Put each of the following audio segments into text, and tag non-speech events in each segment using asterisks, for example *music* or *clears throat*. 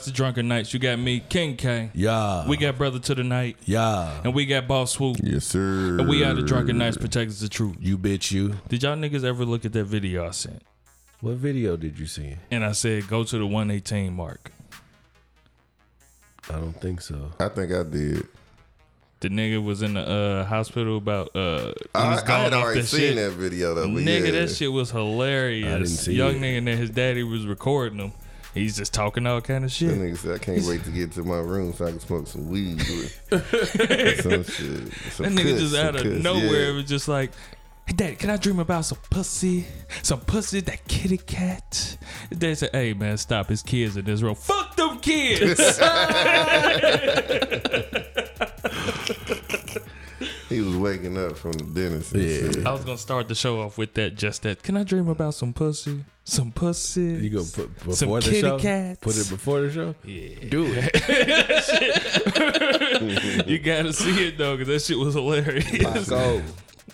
bitch. What's up, y'all? It's the Drunken Knights. You got me, King K. Yeah. We got Brother to the Night. Yeah. And we got Boss Swoop. Yes, sir. And we are the Drunken Knights Protectors of Truth. You bitch you. Did y'all niggas ever look at that video I sent? What video did you see? And I said, go to the 118 mark. I don't think so. I think I did. The nigga was in the uh, hospital about uh he I, was I going had already that seen shit. that video though. Nigga, yeah. that shit was hilarious. I didn't see Young it. nigga and his daddy was recording him. He's just talking all kind of That shit. nigga said, I can't wait to get to my room so I can smoke some weed. with some *laughs* shit. Some That nigga kush, just out of kush, nowhere yeah. was just like, Hey daddy, can I dream about some pussy? Some pussy, that kitty cat. His dad said, Hey man, stop his kids in this room. Fuck them kids. *laughs* *laughs* He was waking up from the dentist. Yeah. shit. I was gonna start the show off with that, just that. Can I dream about some pussy? Some pussy. You go put before Some the kitty show? cats. Put it before the show? Yeah. Do it. *laughs* *laughs* you gotta see it though, because that shit was hilarious. Go.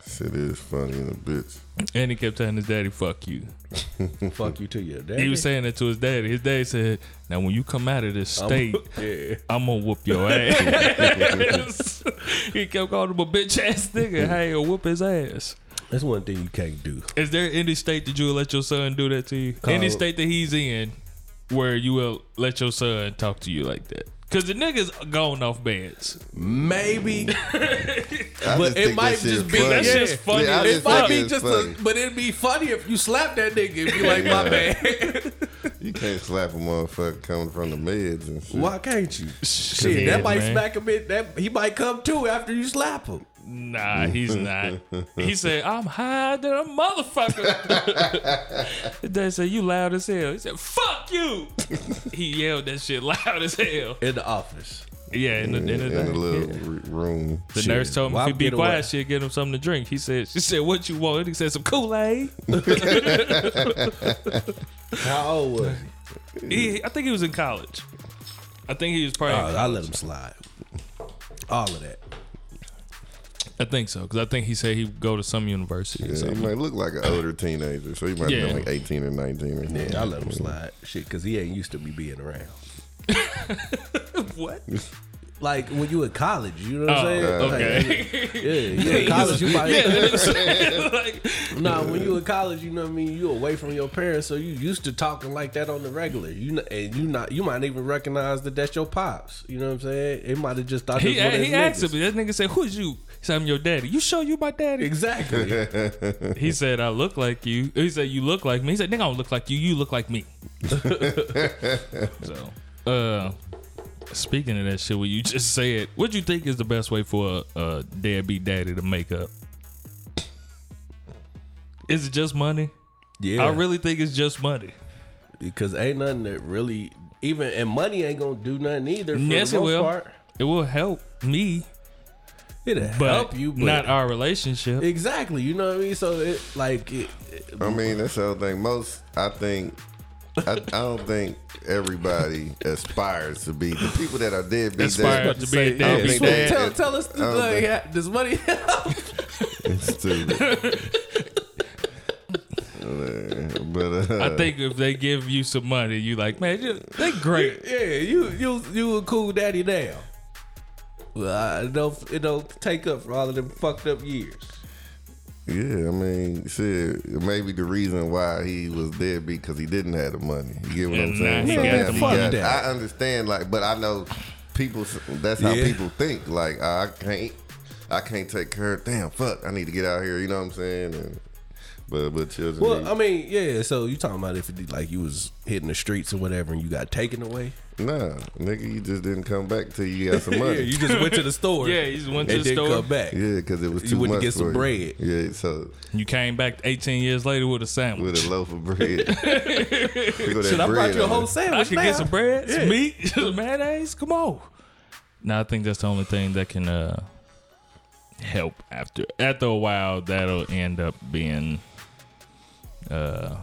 Shit is funny in a bitch. And he kept telling his daddy, "Fuck you." *laughs* Fuck you to your daddy. He was saying it to his daddy. His daddy said, "Now when you come out of this I'm- state, *laughs* yeah. I'm gonna whoop your ass." *laughs* he kept calling him a bitch ass nigga. Hey, or whoop his ass. That's one thing you can't do. Is there any state that you will let your son do that to you? Call- Any state that he's in where you will let your son talk to you like that? Cause the niggas going off beds. Maybe. *laughs* But it might just be- funny. That's just funny. Yeah, It just It might be just a, but it'd be funny if you slap that nigga and be like, my man. *laughs* You can't slap a motherfucker coming from the meds and shit. Why can't you? Shit, Shit, that might man. smack him in. That he might come too after you slap him. Nah, he's *laughs* not. He said, I'm higher than a motherfucker. they said, You loud as hell. He said, Fuck you. He yelled that shit loud as hell. In the office. Yeah, in the, in in, the, in a little yeah. room. The Shit, nurse told him why if he be quiet, away? she'd get him something to drink. He said, She said, What you want? He said, Some Kool Aid. *laughs* How old was he? He, I think he was in college. I think he was probably. Oh, I let him slide. All of that. I think so because I think he said he'd go to some university. or Yeah, he something. might look like an older teenager, so he might Yeah. be like 18 or 19 or something. Yeah, I let him slide. Shit, because he ain't used to me being around. *laughs* What? *laughs* Like when you in college, you know what Oh, I'm saying? okay. Like, yeah, *laughs* you in college, you might. yeah, like, Nah, when you in college, you know what I mean. You away from your parents, so you used to talking like that on the regular. You kn- and you not you might even recognize that that's your pops. You know what I'm saying? It might have just thought he it one of he asked niggas. me. That nigga said, "Who's you?" Said, "I'm your daddy." You show you my daddy? Exactly. *laughs* He said, "I look like you." He said, "You look like me." He said, "Nigga, I don't look like you. You look like me." *laughs* so, uh, speaking of that shit, what you just said, what do you think is the best way for a, a deadbeat daddy to make up? Is it just money? yeah, I really think it's just money. because ain't nothing that really even and money ain't gonna do nothing either. For Yes, the it will. Part. It will help me, It'll but help you, but not our relationship. exactly. You know what I mean? So it like it, it- I mean, that's the other thing. Most, I think, I, I don't think everybody *laughs* aspires to be the people that are dead. Be Aspire dead. to be a I don't think dad. that- tell, tell us I don't like, think- does money help? It's stupid. *laughs* But uh, I think if they give you some money, you like, man, you- they great. yeah, you you you a cool daddy now. Well, I, it don't it don't take up for all of them fucked up years. Yeah, I mean, shit, maybe the reason why he was dead because he didn't have the money. You get what I'm saying? now he So now he got- I understand, like, but I know people. That's how Yeah. people think. Like, I can't, I can't take care. of Damn, fuck, I need to get out here. You know what I'm saying? And, but but children. Well, need- I mean, yeah. So you talking about if it, like you was hitting the streets or whatever and you got taken away? Nah, nigga, you just didn't come back till you got some *laughs* money. Yeah, you just went to the store. *laughs* Yeah, you just went to and the didn't store. come back. Yeah, because it was too much. You too went to get some for you. bread. Yeah, so You came back 18 years later with a sandwich. with a loaf of bread. *laughs* Here go that Shit, I brought you a whole sandwich. I could now. get some bread, some Yeah. meat, some mayonnaise. Come on. Now I think that's the only thing that can uh, help after after a while. That'll end up being. Uh,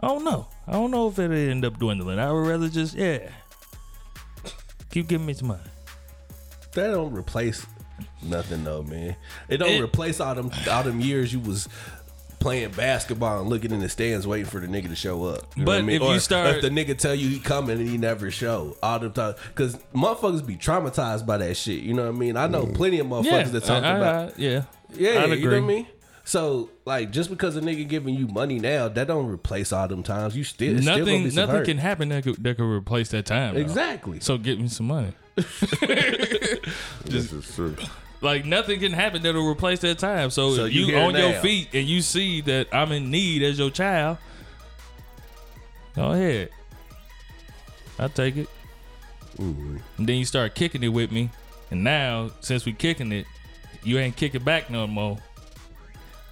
I don't know. I don't know if it'll end up dwindling. I would rather just yeah. Keep giving me some money. That don't replace nothing though, man. It don't It- replace all them all them years you was playing basketball and looking in the stands waiting for the nigga to show up. You know But what I mean? if you start- if the nigga tell you he coming and he never show all the time, because motherfuckers be traumatized by that shit. You know what I mean? I know mm. plenty of motherfuckers yeah, that talk I- I- about. I- yeah, Yeah, I'd you know what I mean. So like, just because a nigga giving you money now, that don't replace all them times. You still still Nothing, be nothing hurt. can happen that could, that could replace that time. though. exactly. So get me some money. *laughs* This is true. Like nothing can happen that'll replace that time. So, So if you you, here on your feet and you see that I'm in need as your child, go ahead. I'll take it. And then you start kicking it with me. And now, since we kicking it, you ain't kicking back no more.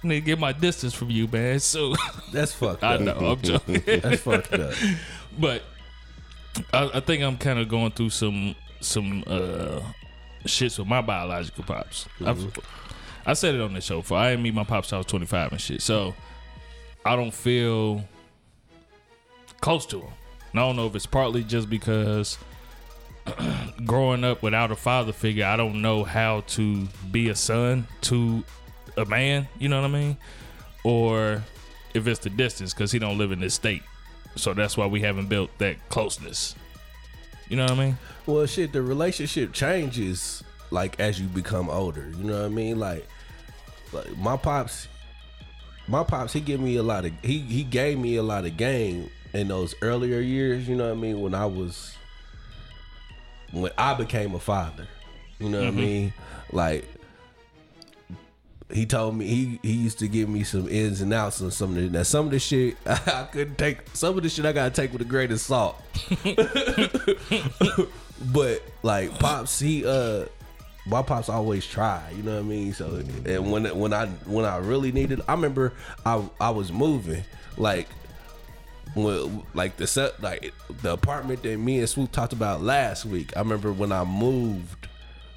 I need to get my distance from you, man. So That's fucked *laughs* I up. know I'm *laughs* joking. That's fucked up. but I, I think I'm kind of going through some some uh shits with my biological pops. I've, I said it on the show. For I didn't meet my pops till I was 25 and shit. So I don't feel close to him. And I don't know if it's partly just because *clears throat* growing up without a father figure, I don't know how to be a son to a man. You know what I mean? Or if it's the distance because he don't live in this state. So that's why we haven't built that closeness. You know what I mean? Well, shit, the relationship changes like as you become older. You know what I mean? Like, like my pops, my pops, he gave me a lot of he he gave me a lot of game in those earlier years. You know what I mean? When I was when I became a father. You know what I mm-hmm. mean? Like. He told me he, he used to give me some ins and outs on some of the now some of the shit *laughs* I couldn't take some of the shit I gotta take with a grain of salt. *laughs* but like pops, he uh, my pops always try. You know what I mean? So and when when I when I really needed, I remember I I was moving like when like the set like the apartment that me and Swoop talked about last week. I remember when I moved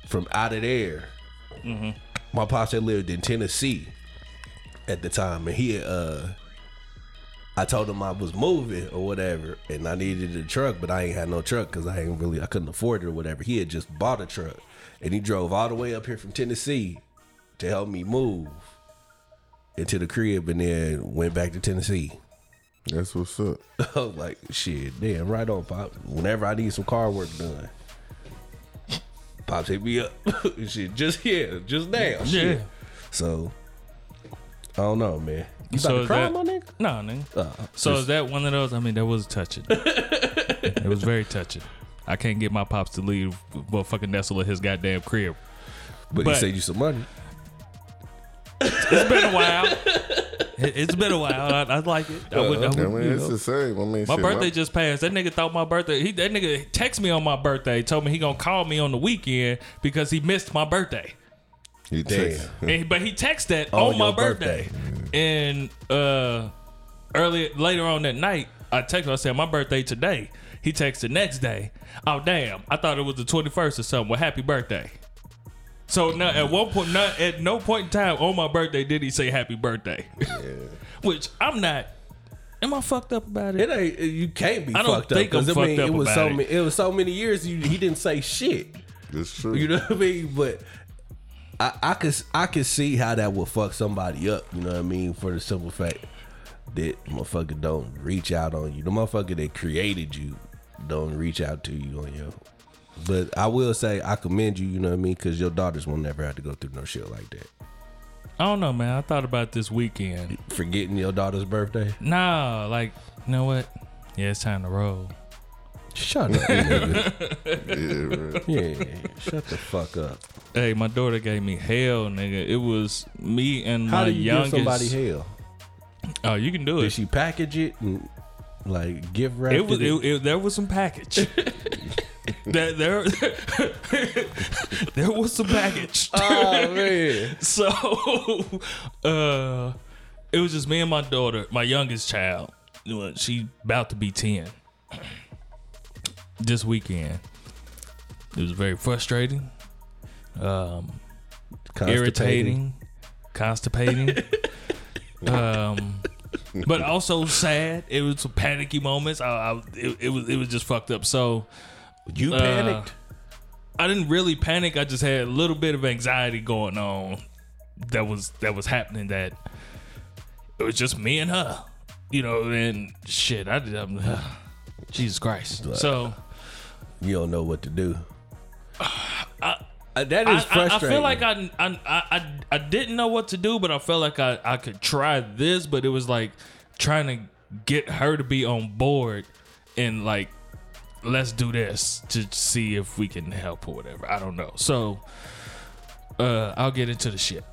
from out of there. My pops had lived in Tennessee at the time, and he uh. I told him I was moving or whatever, and I needed a truck, but I ain't had no truck because I ain't really I couldn't afford it or whatever. He had just bought a truck, and he drove all the way up here from Tennessee to help me move into the crib, and then went back to Tennessee. That's what's up. *laughs* I was like, shit, damn, right on, pop. Whenever I need some car work done, pops hit me up. *laughs* shit, just here, just now. Shit. So I don't know, man. You about So to cry, that- my nigga? No, nigga. Uh, So is that one of those? I mean, that was touching. *laughs* it was very touching. I can't get my pops to leave motherfucking Nestle at his goddamn crib. but, but- he saved you some money. It's been a while. *laughs* It- It's been a while. I, I like it. I would, I I would, mean, you it's know. the same. I mean, My shit, birthday just passed. That nigga thought my birthday. He that nigga text me on my birthday. Told me he gonna call me on the weekend because he missed my birthday. You Damn. And, but he texted that On on, my your birthday. And uh earlier later on that night, I texted I said, My birthday today. He texted the next day. Oh damn. I thought it was the 21st or something. Well, happy birthday. So now at one point not at no point in time on my birthday did he say happy birthday. *laughs* Which I'm not Am I fucked up about it? It ain't. You can't be I don't fucked think up I'm because I mean fucked up it was about so it. many. It was so many years. You, he didn't say shit. It's true. You know what I mean? But I, I could I could see how that would fuck somebody up. You know what I mean? For the simple fact that motherfucker don't reach out on you. The motherfucker that created you don't reach out to you on your. But I will say I commend you. You know what I mean? Because your daughters will never have to go through no shit like that. I don't know, man. I thought about this weekend. Forgetting your daughter's birthday. Nah, like, you know what? Yeah, it's time to roll. Shut up, nigga. *laughs* yeah. Yeah, shut the fuck up. Hey, my daughter gave me hell, nigga. It was me and How my do you youngest. give somebody hell? Oh, you can do it. Did she package it and like gift wrap It was. it? It, it, there was some package. *laughs* *laughs* there, there, *laughs* there was some baggage. oh man. *laughs* so, uh, it was just me and my daughter, my youngest child. Well, She about to be ten. This weekend, it was very frustrating. Um, irritating, constipating, um, but also sad. It was some panicky moments. I, I it, it was it was just fucked up. So You Uh, panicked. I didn't really panic. I just had a little bit of anxiety going on. That was that was happening. That it was just me and her, you know, and shit. I did. I'm, *sighs* Jesus Christ. So You don't know what to do. *sighs* Uh, that I, is I, I feel like I, I I I I didn't know what to do, but I felt like I I could try this, but it was like trying to get her to be on board and like let's do this to see if we can help or whatever. I don't know. So uh I'll get into the shit.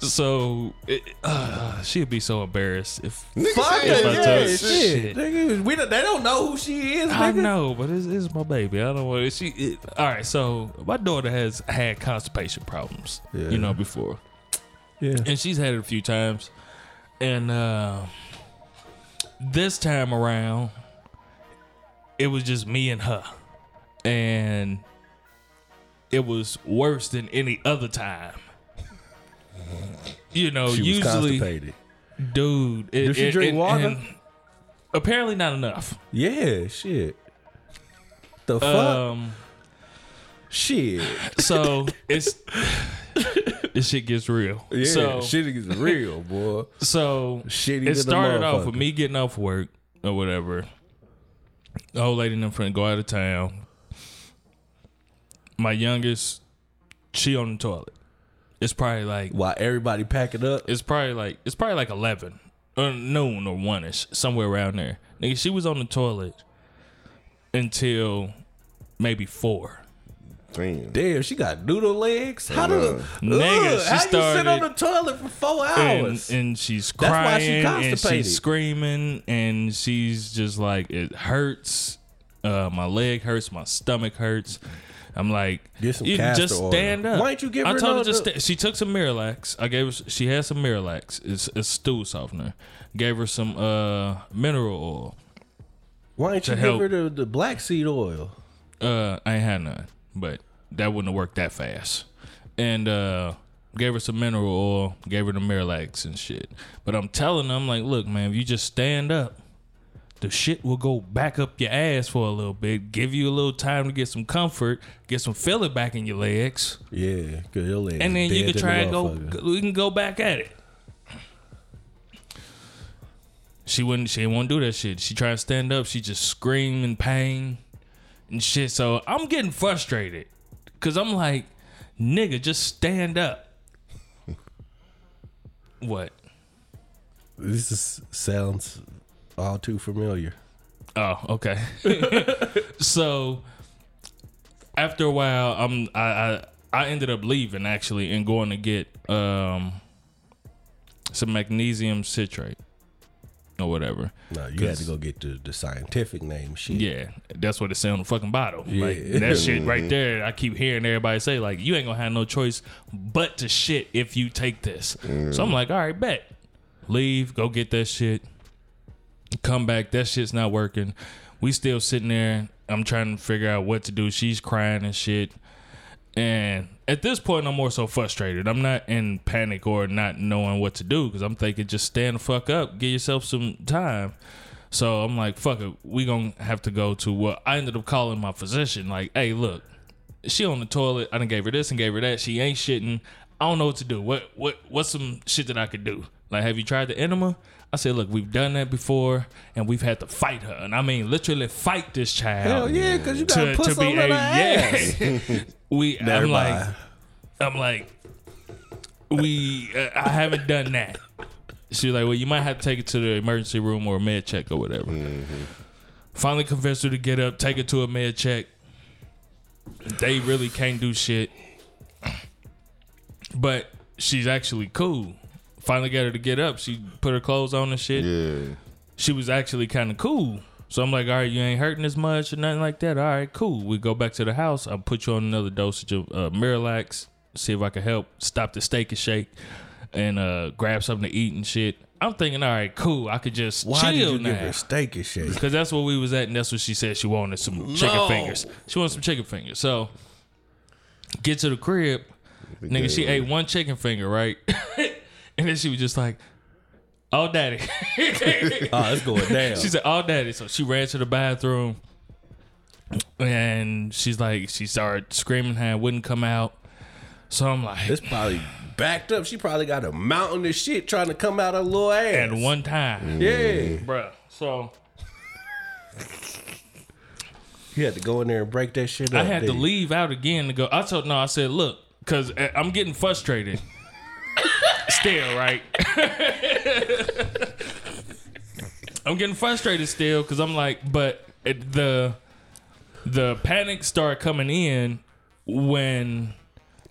so it, uh, she'd be so embarrassed if Fuck If it, I yeah, told- shit. shit. Nigga, we don't, they don't know who she is. I know, but it's, it's my baby. I don't want she. It, all right, so my daughter has had constipation problems, Yeah. you know, before, Yeah. and she's had it a few times, and uh, this time around, it was just me and her, and it was worse than any other time. You know, She was usually, constipated. dude. It, Did she it- drink it- water? and Apparently, not enough. Yeah, shit. The fuck? Um. shit. So *laughs* it's this shit gets real. Yeah, so shit gets real, boy. *laughs* so Shitty it started off with me getting off work or whatever. The old lady in the front go out of town. My youngest, she on the toilet. It's probably like While everybody packing up. it's probably like it's probably like eleven or noon or one ish somewhere around there. Nigga, she was on the toilet until maybe four. Damn. Damn, she got noodle legs. How do Uh, Nigga, Ugh, she how you sit on the toilet for four hours? and she's That's why she crying and she's screaming and she's just like it hurts uh my leg hurts my stomach hurts i'm like Get some you castor just oil. stand up Why ain't you give i told her no- just sta- she took some miralax i gave her she had some miralax it's a stool softener gave her some uh mineral oil Why don't you to give help. her the, the black seed oil? Uh, I ain't had none, but that wouldn't have worked that fast. And uh, gave her some mineral oil, gave her the Miralax and shit. But I'm telling them, like, look, man, if you just stand up, the shit will go back up your ass for a little bit, give you a little time to get some comfort, get some feeling back in your legs, Yeah, your legs. and then you can try and go. We can go back at it. She wouldn't. She didn't want to do that shit. She tried to stand up. She just screamed in pain and shit. So I'm getting frustrated because I'm like, nigga, just stand up. *laughs* what? This is, sounds all too familiar. Oh, okay. *laughs* so after a while, I'm I, I I ended up leaving actually and going to get um some magnesium citrate or whatever. No, you had to go get the, the scientific name shit. Yeah, that's what it said on the fucking bottle. Like Yeah. that shit *laughs* right there. I keep hearing everybody say like, you ain't gonna have no choice but to shit if you take this. So I'm like, all right, bet. Leave, go get that shit. Come back. That shit's not working. We still sitting there. I'm trying to figure out what to do. She's crying and shit. And at this point, I'm more so frustrated. I'm not in panic or not knowing what to do because I'm thinking just stand the fuck up, give yourself some time. So I'm like, fuck it, we gonna have to go to what I ended up calling my physician. Like, hey, look, she on the toilet. I done gave her this and gave her that. She ain't shitting. I don't know what to do. What what what's some shit that I could do? Like, have you tried the enema? I said, look, we've done that before, and we've had to fight her, and I mean literally fight this child. Hell yeah, because you got to, puss to be on her a ass. yeah. *laughs* *laughs* we, I'm Never like. I'm like, we, uh, I haven't done that. She's like, well, you might have to take it to the emergency room or a MedCheck or whatever. Finally convinced her to get up, take her to a MedCheck. They really can't do shit. But she's actually cool. Finally got her to get up. She put her clothes on and shit Yeah. she was actually kind of cool. So I'm like, all right, you ain't hurting as much or nothing like that. All right, cool. We go back to the house. I'll put you on another dosage of uh, Miralax, see if I can help stop the steak and shake and uh, grab something to eat and shit. I'm thinking, all right, cool. I could just Why chill did you now. give her steak and shake? Because that's where we was at, and that's what she said she wanted some chicken fingers. She wanted some chicken fingers. So get to the crib, nigga. She ate one chicken finger, right? *laughs* and then she was just like, "Oh, daddy." Oh, *laughs* it's going *laughs* down. She said, "Oh, daddy." So she ran to the bathroom, and she's like, she started screaming, and wouldn't come out. So I'm like, It's probably backed up. She probably got a mountain of shit trying to come out her little ass. at one time, mm. yeah. bruh. So You had to go in there and break that shit up. I had to you? leave out again to go. I told no, I said, look, because eh, I'm getting frustrated. Still, right? I'm getting frustrated still because I'm like, but it, the the panic started coming in when,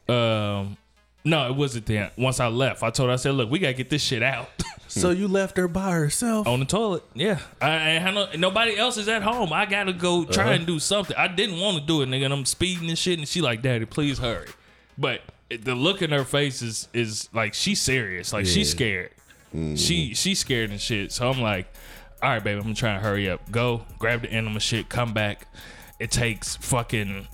um, no, it wasn't then. Once I left, I told her, I said, look, we gotta get this shit out. *laughs* So you left her by herself. on the toilet. Yeah, I, I had no, nobody else is at home. I gotta go try and do something. I didn't want to do it, nigga. And I'm speeding and shit, and she like, "Daddy, please hurry." But the look in her face is is like she's serious, like she's scared. She mm-hmm. she's scared and shit. So I'm like, "All right, baby, I'm trying to hurry up. Go grab the enema shit, come back." It takes fucking.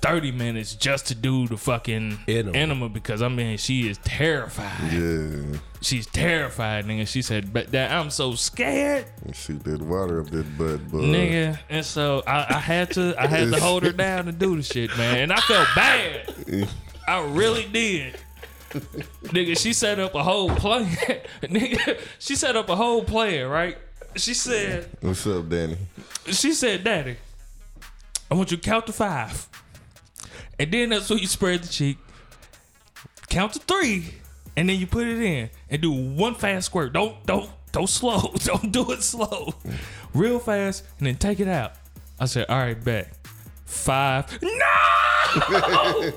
30 minutes just to do the fucking Enema. enema, because I mean she is terrified. Yeah. She's terrified, nigga. She said, "But Dad, I'm so scared." Shoot that water up that butt, boy. nigga. And so I, I had to I had to hold her *laughs* down to do the shit, man. And I felt bad. I really did. nigga, she set up a whole plan. *laughs* nigga, she set up a whole plan, right? She said, What's up, Danny? she said, Daddy, I want you to count to five. And then that's when you spread the cheek. Count to three. And then you put it in and do one fast squirt. Don't don't don't slow. *laughs* Don't do it slow. Real fast and then take it out. I said, all right, bet. Five. No!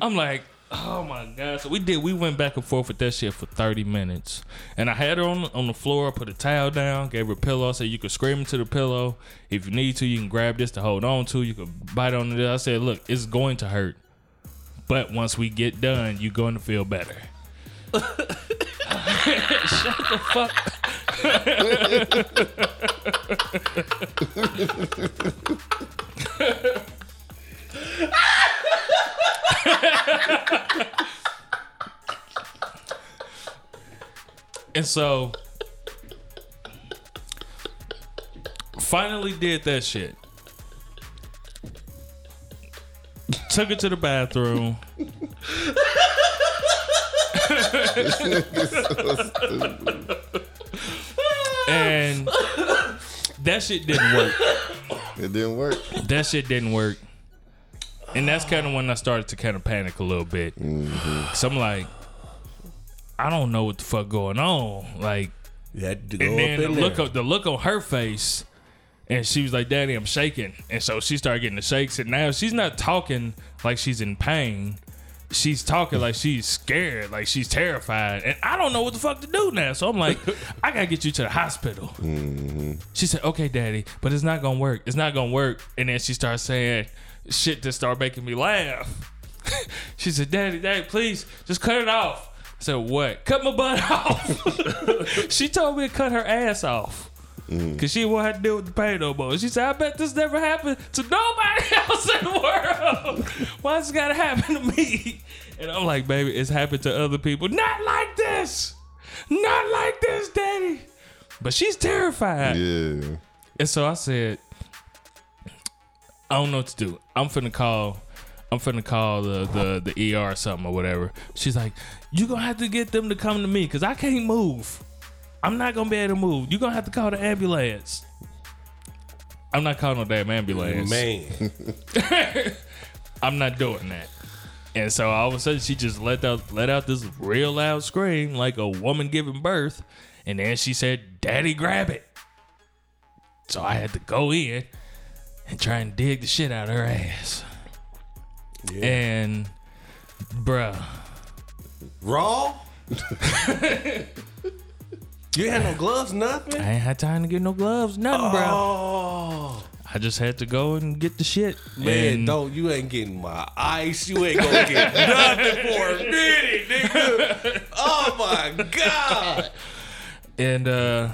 *laughs* I'm like, oh my god. So we did. We went back and forth with that shit for 30 minutes, and I had her on on the floor. Put a towel down, gave her a pillow. I said you can scream into the pillow if you need to. You can grab this to hold on to. You can bite on it. I said, look, it's going to hurt, but once we get done, you're going to feel better. *laughs* *laughs* Shut the fuck. And so finally did that shit. Took it to the bathroom. *laughs* and that shit didn't work. It didn't work. That shit didn't work. And that's kind of when I started to kind of panic a little bit. Mm-hmm. So I'm like, I don't know what the fuck going on. Like, You had to and up then the look, of, the look on her face, and she was like, "Daddy, I'm shaking." And so she started getting the shakes, and now she's not talking like she's in pain. She's talking like she's scared, like she's terrified, and I don't know what the fuck to do now. So I'm like, *laughs* I gotta get you to the hospital. Mm-hmm. She said, "Okay, Daddy, but it's not gonna work. It's not gonna work." And then she starts saying shit to start making me laugh. *laughs* she said, "Daddy, Daddy, please just cut it off." I said, "What? Cut my butt *laughs* off?" she told me to cut her ass off. Cause she won't have to deal with the pain no more. She said, "I bet this never happened to nobody *laughs* else in the world. Why this gotta happen to me?" And I'm like, "Baby, it's happened to other people. Not like this. Not like this, Daddy." But she's terrified. Yeah. And so I said, I don't know what to do. I'm finna call. I'm finna call the the the ER or something or whatever. She's like, you gonna have to get them to come to me because I can't move. I'm not gonna be able to move. You're gonna have to call the ambulance. I'm not calling no damn ambulance. Man, *laughs* I'm not doing that. And so all of a sudden she just let out let out this real loud scream like a woman giving birth. And then she said, Daddy, grab it. So I had to go in and try and dig the shit out of her ass. Yeah. And bruh. raw. *laughs* you ain't had no gloves, nothing. I ain't had time to get no gloves, nothing, bro. Oh I just had to go and get the shit. man, don't you ain't getting my ice. You ain't gonna get nothing for a minute, nigga. Oh my god. and uh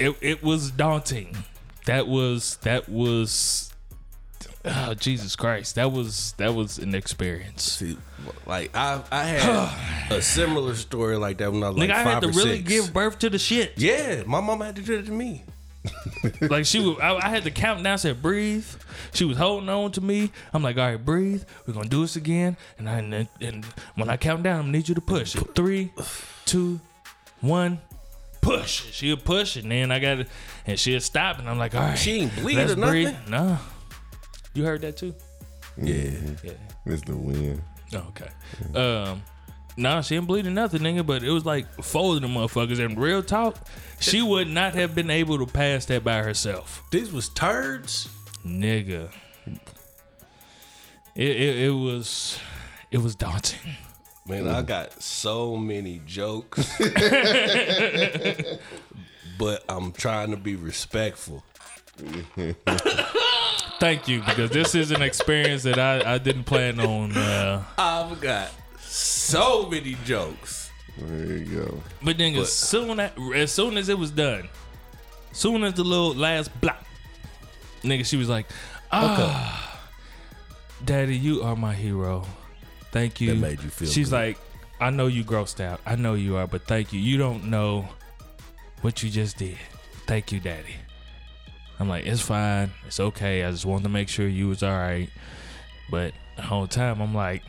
it it was daunting. That was that was oh Jesus Christ. That was that was an experience. See, like I, I had a similar story like that when I was like Nigga, I five had to really six. give birth to the shit. Yeah, my mom had to do that to me. *laughs* like she was, I, I had to count down. Said breathe. She was holding on to me. I'm like, all right, breathe. We're gonna do this again. And I and, and when I count down, I need you to push. Three, two, one, push. She'll push, and then I got it, and she'll stop, and I'm like, all right, She ain't bleed let's or nothing? No, you heard that too. Yeah. Yeah. It's the win. Oh, okay. Um, nah, she didn't ain't bleeding nothing, nigga. But it was like four of them motherfuckers. And real talk, she would not have been able to pass that by herself, These was turds. nigga. It it, it was it was daunting. Man, I got so many jokes. *laughs* but I'm trying to be respectful. *laughs* Thank you because this is an experience that I, I didn't plan on. Uh, I've got so many jokes. There you go. but then as soon as, as soon as it was done, soon as the little last block, nigga, she was like, "Ah, Daddy, you are my hero. Thank you." That made you feel She's good. like, "I know you grossed out. I know you are, but thank you. You don't know what you just did. Thank you, Daddy." I'm like, "It's fine. It's okay. I just wanted to make sure you was all right." But the whole time, I'm like,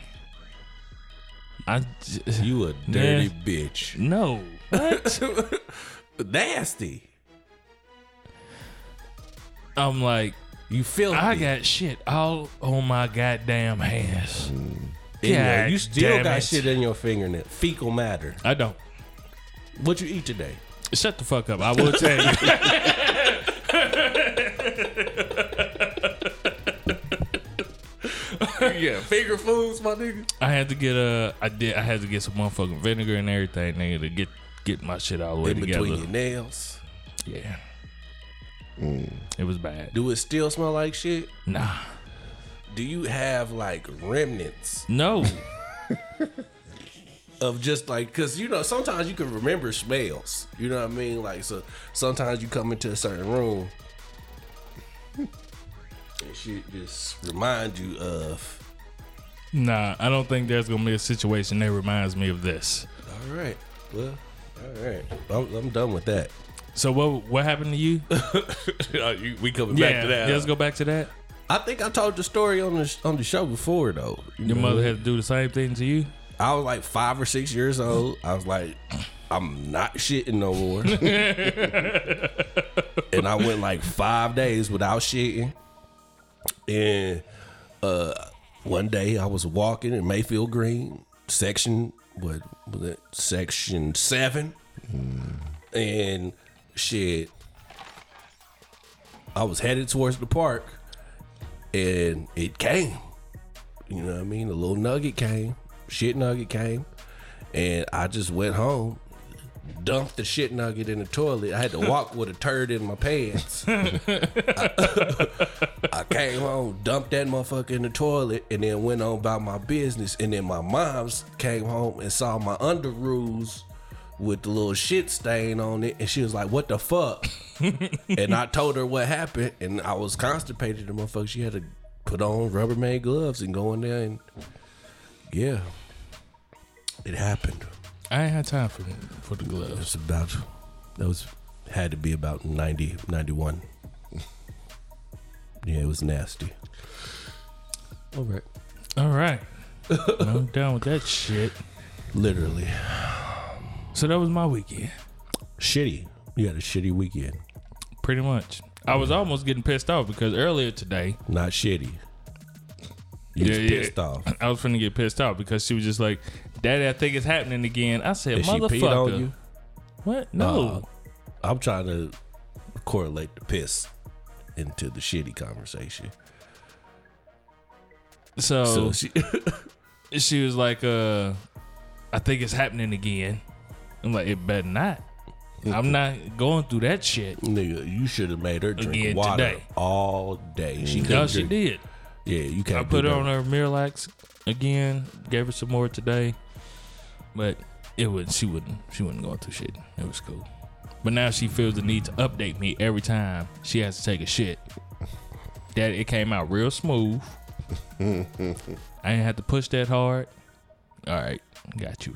"I j- You a *laughs* dirty bitch. no." What? *laughs* Nasty. I'm like, You feel I got shit all on my goddamn hands. Mm. anyway, God you still got it. shit in your fingernail. Fecal matter. I don't. What you eat today? Shut the fuck up. I will tell you. *laughs* yeah, finger foods, my nigga. I had to get a. I did. I had to get some motherfucking vinegar and everything, nigga, to get get my shit all the way In together. between your nails. Yeah. Mm. It was bad. Do it still smell like shit? Nah. Do you have like remnants No. *laughs* of just like because you know sometimes you can remember smells. You know what I mean? Like so sometimes you come into a certain room and shit just remind you of. nah. I don't think there's gonna be a situation that reminds me of this. All right, well, all right, I'm, I'm done with that. So what? What happened to you? *laughs* Uh, you- we coming yeah. back to that. Let's go back to that. I think I told the story on the on the show before though. You Your know? mother had to do the same thing to you. I was like five or six years old. I was like, I'm not shitting no more. *laughs* and I went like five days without shitting. And uh, one day I was walking in Mayfield Green, section what was it? Section seven, and shit. I was headed towards the park, and it came. You know what I mean? A little nugget came, shit nugget came, and I just went home, dumped the shit nugget in the toilet. I had to walk with a turd in my pants. I, *laughs* *laughs* I came home, dumped that motherfucker in the toilet, and then went on about my business. And then my mom's came home and saw my underoos with the little shit stain on it, and she was like, "What the fuck?" *laughs* and I told her what happened, and I was constipated. The motherfucker, she had to put on Rubbermaid gloves and go in there, and yeah, it happened. I ain't had time for for the It gloves. was about that was had to be about 90, 91. *laughs* Yeah, it was nasty. All right, All right. *laughs* I'm done with that shit. literally So that was my weekend. shitty. You had a shitty weekend. Pretty much. I was almost getting pissed off because earlier today, Not shitty. You Yeah, was yeah. pissed off. *clears throat* I was finna get pissed off because she was just like, Daddy, I think it's happening again. I said, Did she motherfucker. peed on you? What? No. Uh, I'm trying to correlate the piss into the shitty conversation. so So *laughs* she, she was like, uh, I think it's happening again. I'm like, it better not. I'm *laughs* not going through that shit. nigga, you should have made her drink Again water today. all day. She No, she drink- did. Yeah, you can't. I put her that. on her Miralax again. Gave her some more today, but it would she wouldn't she wouldn't go through shit. It was cool. But now she feels the need to update me every time she has to take a shit. That it came out real smooth. *laughs* I didn't have to push that hard. All right, got you.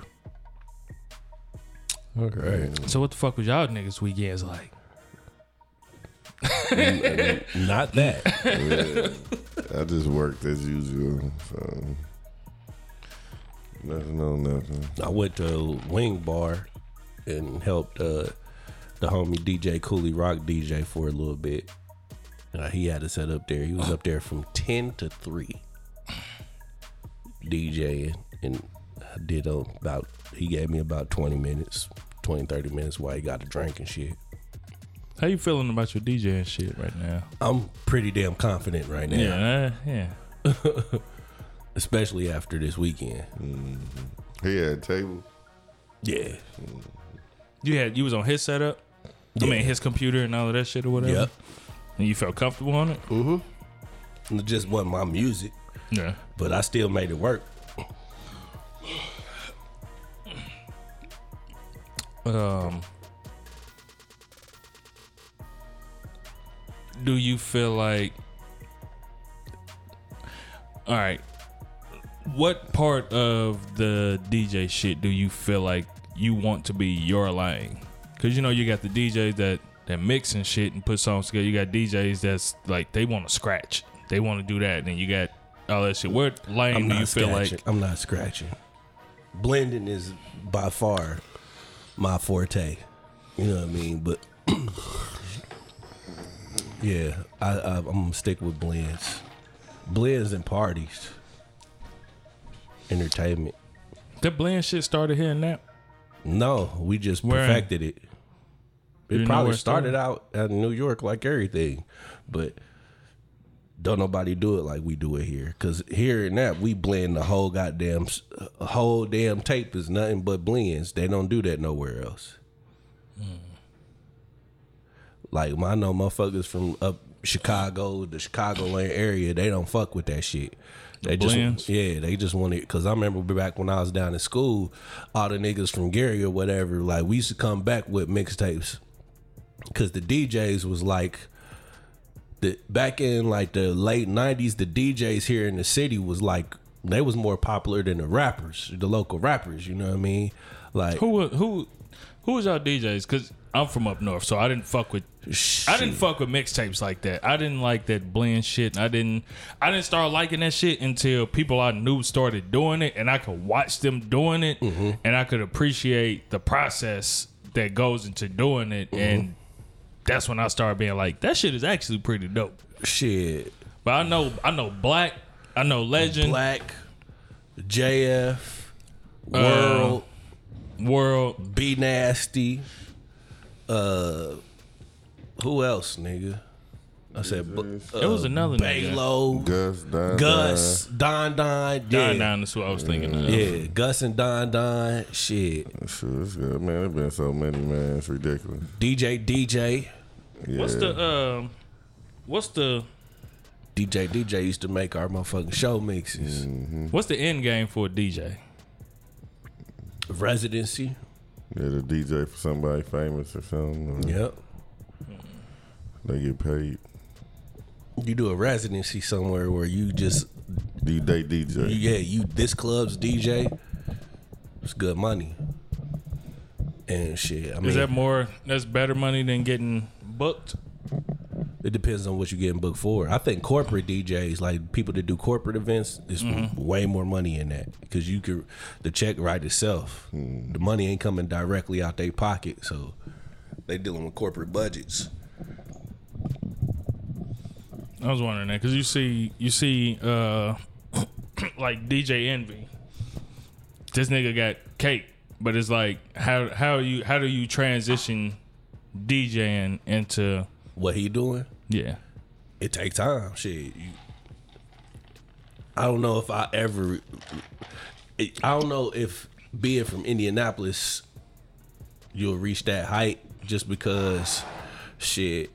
Right. So what the fuck was y'all niggas weekends like? *laughs* Not that. Yeah. I just worked as usual. So nothing on nothing. I went to wing bar and helped uh, the homie DJ Cooley Rock DJ for a little bit. Uh, he had to set up there. He was up there from ten to three, DJing, and I did about. He gave me about twenty minutes, 20, 30 minutes while he got a drink and shit. How you feeling about your DJ and shit right now? I'm pretty damn confident right now, Yeah, yeah. *laughs* especially after this weekend. Mm-hmm. He had a table. Yeah, mm-hmm. You had you was on his setup. I mean his computer and all of that shit or whatever. Yep. And you felt comfortable on it. Mm-hmm. it just wasn't my music, Yeah. but I still made it work. Um. Do you feel like? All right. What part of the DJ shit do you feel like you want to be your lane? Because you know you got the DJs that that mix and shit and put songs together. You got DJs that's like they want to scratch, they want to do that. And then you got all that shit. What lane do you feel scratching. like? I'm not scratching. Blending is by far my forte. You know what I mean? But yeah, I, I I'm gonna stick with blends, blends and parties, entertainment. That blend shit started here and that. No, we just Where- perfected it. You It probably started out in New York like everything, but don't nobody do it like we do it here. Cause here and that we blend the whole goddamn uh, whole damn tape is nothing but blends. They don't do that nowhere else. Like I know motherfuckers from up Chicago, the Chicagoland area, they don't fuck with that shit. They blends? just yeah, they just want it because I remember back when I was down in school, all the niggas from Gary or whatever, like we used to come back with mixtapes because the DJs was like the back in like the late '90s, the DJs here in the city was like they was more popular than the rappers, the local rappers. You know what I mean? Like Who who who was y'all DJs? Because I'm from up north, so I didn't fuck with I didn't fuck with mixtapes like that. I didn't like that blend shit. I didn't I didn't start liking that shit until people I knew started doing it, and I could watch them doing it, mm-hmm. and I could appreciate the process that goes into doing it, mm-hmm. and that's when I started being like, that shit is actually pretty dope. shit. But I know I know Black, I know Legend, Black, JF, uh, World, World, Be Nasty. Uh, who else, nigga? I said, bu- uh, There was another nigga. Baylo, Gus, Don, Gus, Don Don, yeah, Don Don is what I was thinking of. yeah, Gus and Don Don, shit, Shit, it's good, man. There's been so many, man. It's ridiculous. DJ DJ, Yeah. What's the um what's the DJ DJ used to make our motherfucking show mixes. what's the end game for a DJ? Residency, Yeah, the DJ for somebody famous or something. or yep. They get paid. You do a residency somewhere where you just D Day DJ. yeah, you this club's DJ. It's good money. And shit, I mean, Is that more that's better money than getting booked? It depends on what you're getting booked for. I think corporate DJs, like people that do corporate events, is way more money in that because you could the check write itself. The money ain't coming directly out their pocket, so they dealing with corporate budgets. I was wondering that because you see you see uh *coughs* like DJ Envy. This nigga got cake, but it's like how how you how do you transition DJing into What he doing? yeah it takes time. Shit, you, I don't know if I ever. It, I don't know if being from Indianapolis, you'll reach that height just because, shit,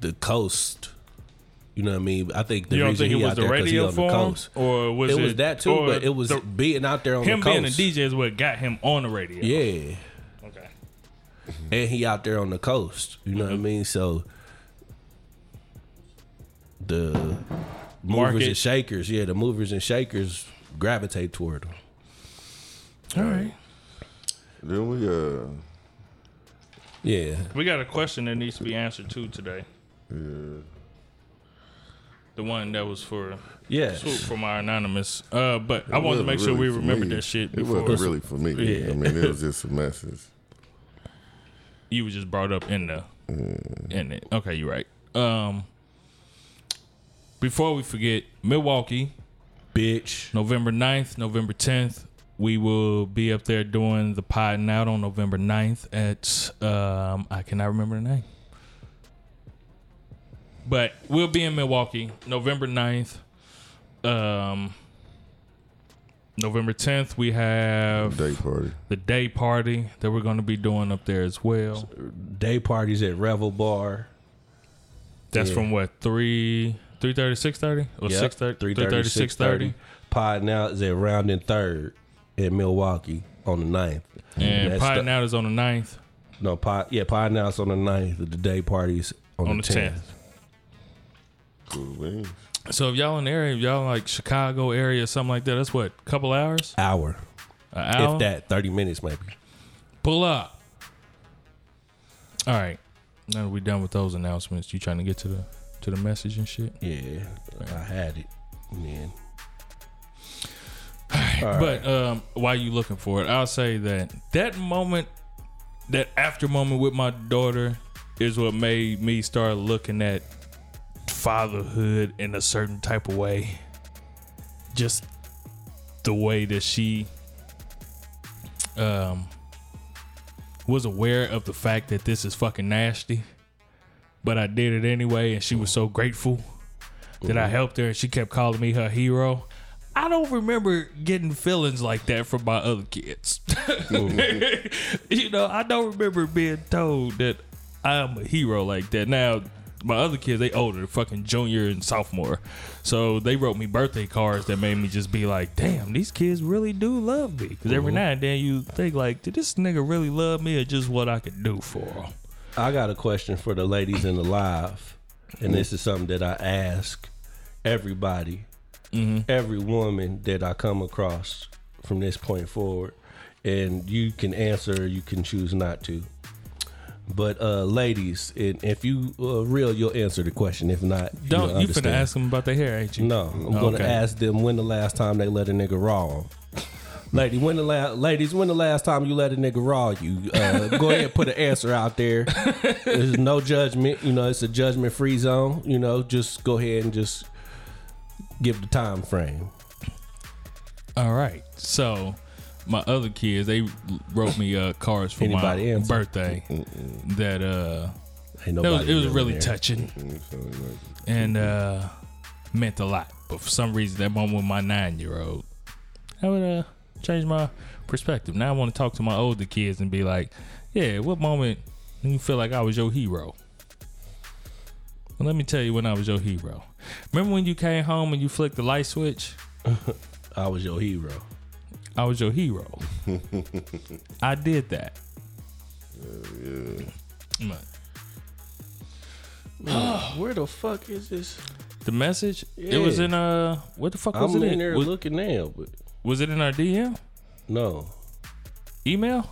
the coast. You know what I mean? I think the you don't reason think it he was out the there 'cause he radio on the for him coast. or was it it was that too, but it was the- being out there on him the being a. DJ is what got him on the radio. Yeah. Okay. and he out there on the coast. You know what I mean? So the movers Market. and shakers, yeah, the movers and shakers gravitate toward him. All right. Then we uh Yeah. We got a question that needs to be answered too today. Yeah. The one that was for Yeah. swoop from our anonymous. Uh, but I wanted to wasn't make sure we really remembered me. that shit It wasn't really for me. Yeah. I mean, it was *laughs* just a message. You were just brought up in the in it. Okay, you're right. Um, before we forget, Milwaukee, Bitch. November 9th, November 10th. We will be up there doing the pod out on November 9th at um I cannot remember the name. But we'll be in Milwaukee November 9th. Um November 10th we have Day party. the day party that we're going to be doing up there as well. Day parties at Revel Bar. That's Yeah. from what? 3 3:30 6:30 or Yep. 6:30 3:30, 3:30 6:30 Pod now is at Rounding Third in Milwaukee on the 9th. and That's pod the- out is on the 9th No, pod, yeah, Pod now is on the 9th. The day parties on, on the, the 10th. 10th. Cool beans. So if y'all in the area, if y'all like Chicago area, something like that, that's what, a couple hours? Hour. An hour? If that, 30 minutes maybe. Pull up. All right. Now that we done with those announcements, you trying to get to the to the message and shit? Yeah, I had it. Yeah. But um, while you looking for it, I'll say that that moment, that after moment with my daughter, is what made me start looking at fatherhood in a certain type of way. Just the way that she um was aware of the fact that this is fucking nasty, but I did it anyway, and she was so grateful that I helped her, and she kept calling me her hero. I don't remember getting feelings like that from my other kids. *laughs* *laughs* you know, I don't remember being told that I'm a hero like that. Now, my other kids, they older, fucking junior and sophomore. So they wrote me birthday cards that made me just be like, damn, these kids really do love me. Because every mm-hmm. now and then you think like, did this nigga really love me or just what I could do for him? I got a question for the ladies in the live, and this is something that I ask everybody, mm-hmm. every woman that I come across from this point forward, and you can answer, you can choose not to. But uh, ladies, and if you uh, real, you'll answer the question. If not, Don't you'll you finna ask them about their hair, ain't you? No, I'm gonna ask them when the last time they let a nigga raw. Lady, when the la- ladies, when the last time you let a nigga raw you? Uh, go ahead, and put an answer out there. There's no judgment. You know, it's a judgment free zone. You know, just go ahead and just give the time frame. All right. So my other kids, they wrote me uh, cards for Anybody my answer? birthday that uh that was, it was really there. touching and uh meant a lot. But for some reason that moment with my nine year old, I would uh change my perspective. Now I want to talk to my older kids and be like, Yeah, what moment do you feel like I was your hero? Well, let me tell you when I was your hero. Remember when you came home and you flicked the light switch? *laughs* I was your hero. I was your hero. *laughs* I did that. But *sighs* Where the fuck is this? The message? It was in uh what the fuck was I'm it in in? there Was, looking now, but was it in our DM? no. Email?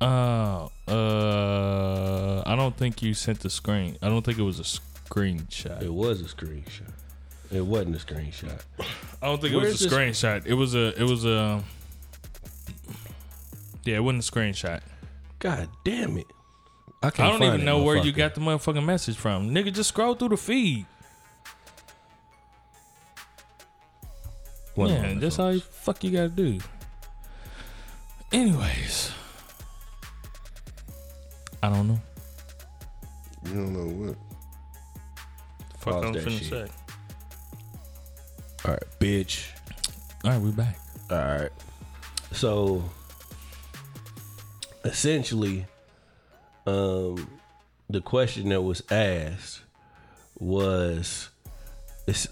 Uh uh I don't think you sent the screen. I don't think it was a screenshot. It was a screenshot. It wasn't a screenshot. I don't think Where it was a this- screenshot. It was a it was a Yeah, it wasn't a screenshot. God damn it! I can't. I don't find even that know where you motherfucker. got the motherfucking message from. Nigga, just scroll through the feed. One yeah, moment, that's folks. all you fuck you gotta do. Anyways, I don't know. you don't know what. Fuck Pause I'm that finna shit. say. All right, bitch. All right, we're back. All right. So essentially, um, the question that was asked was it's,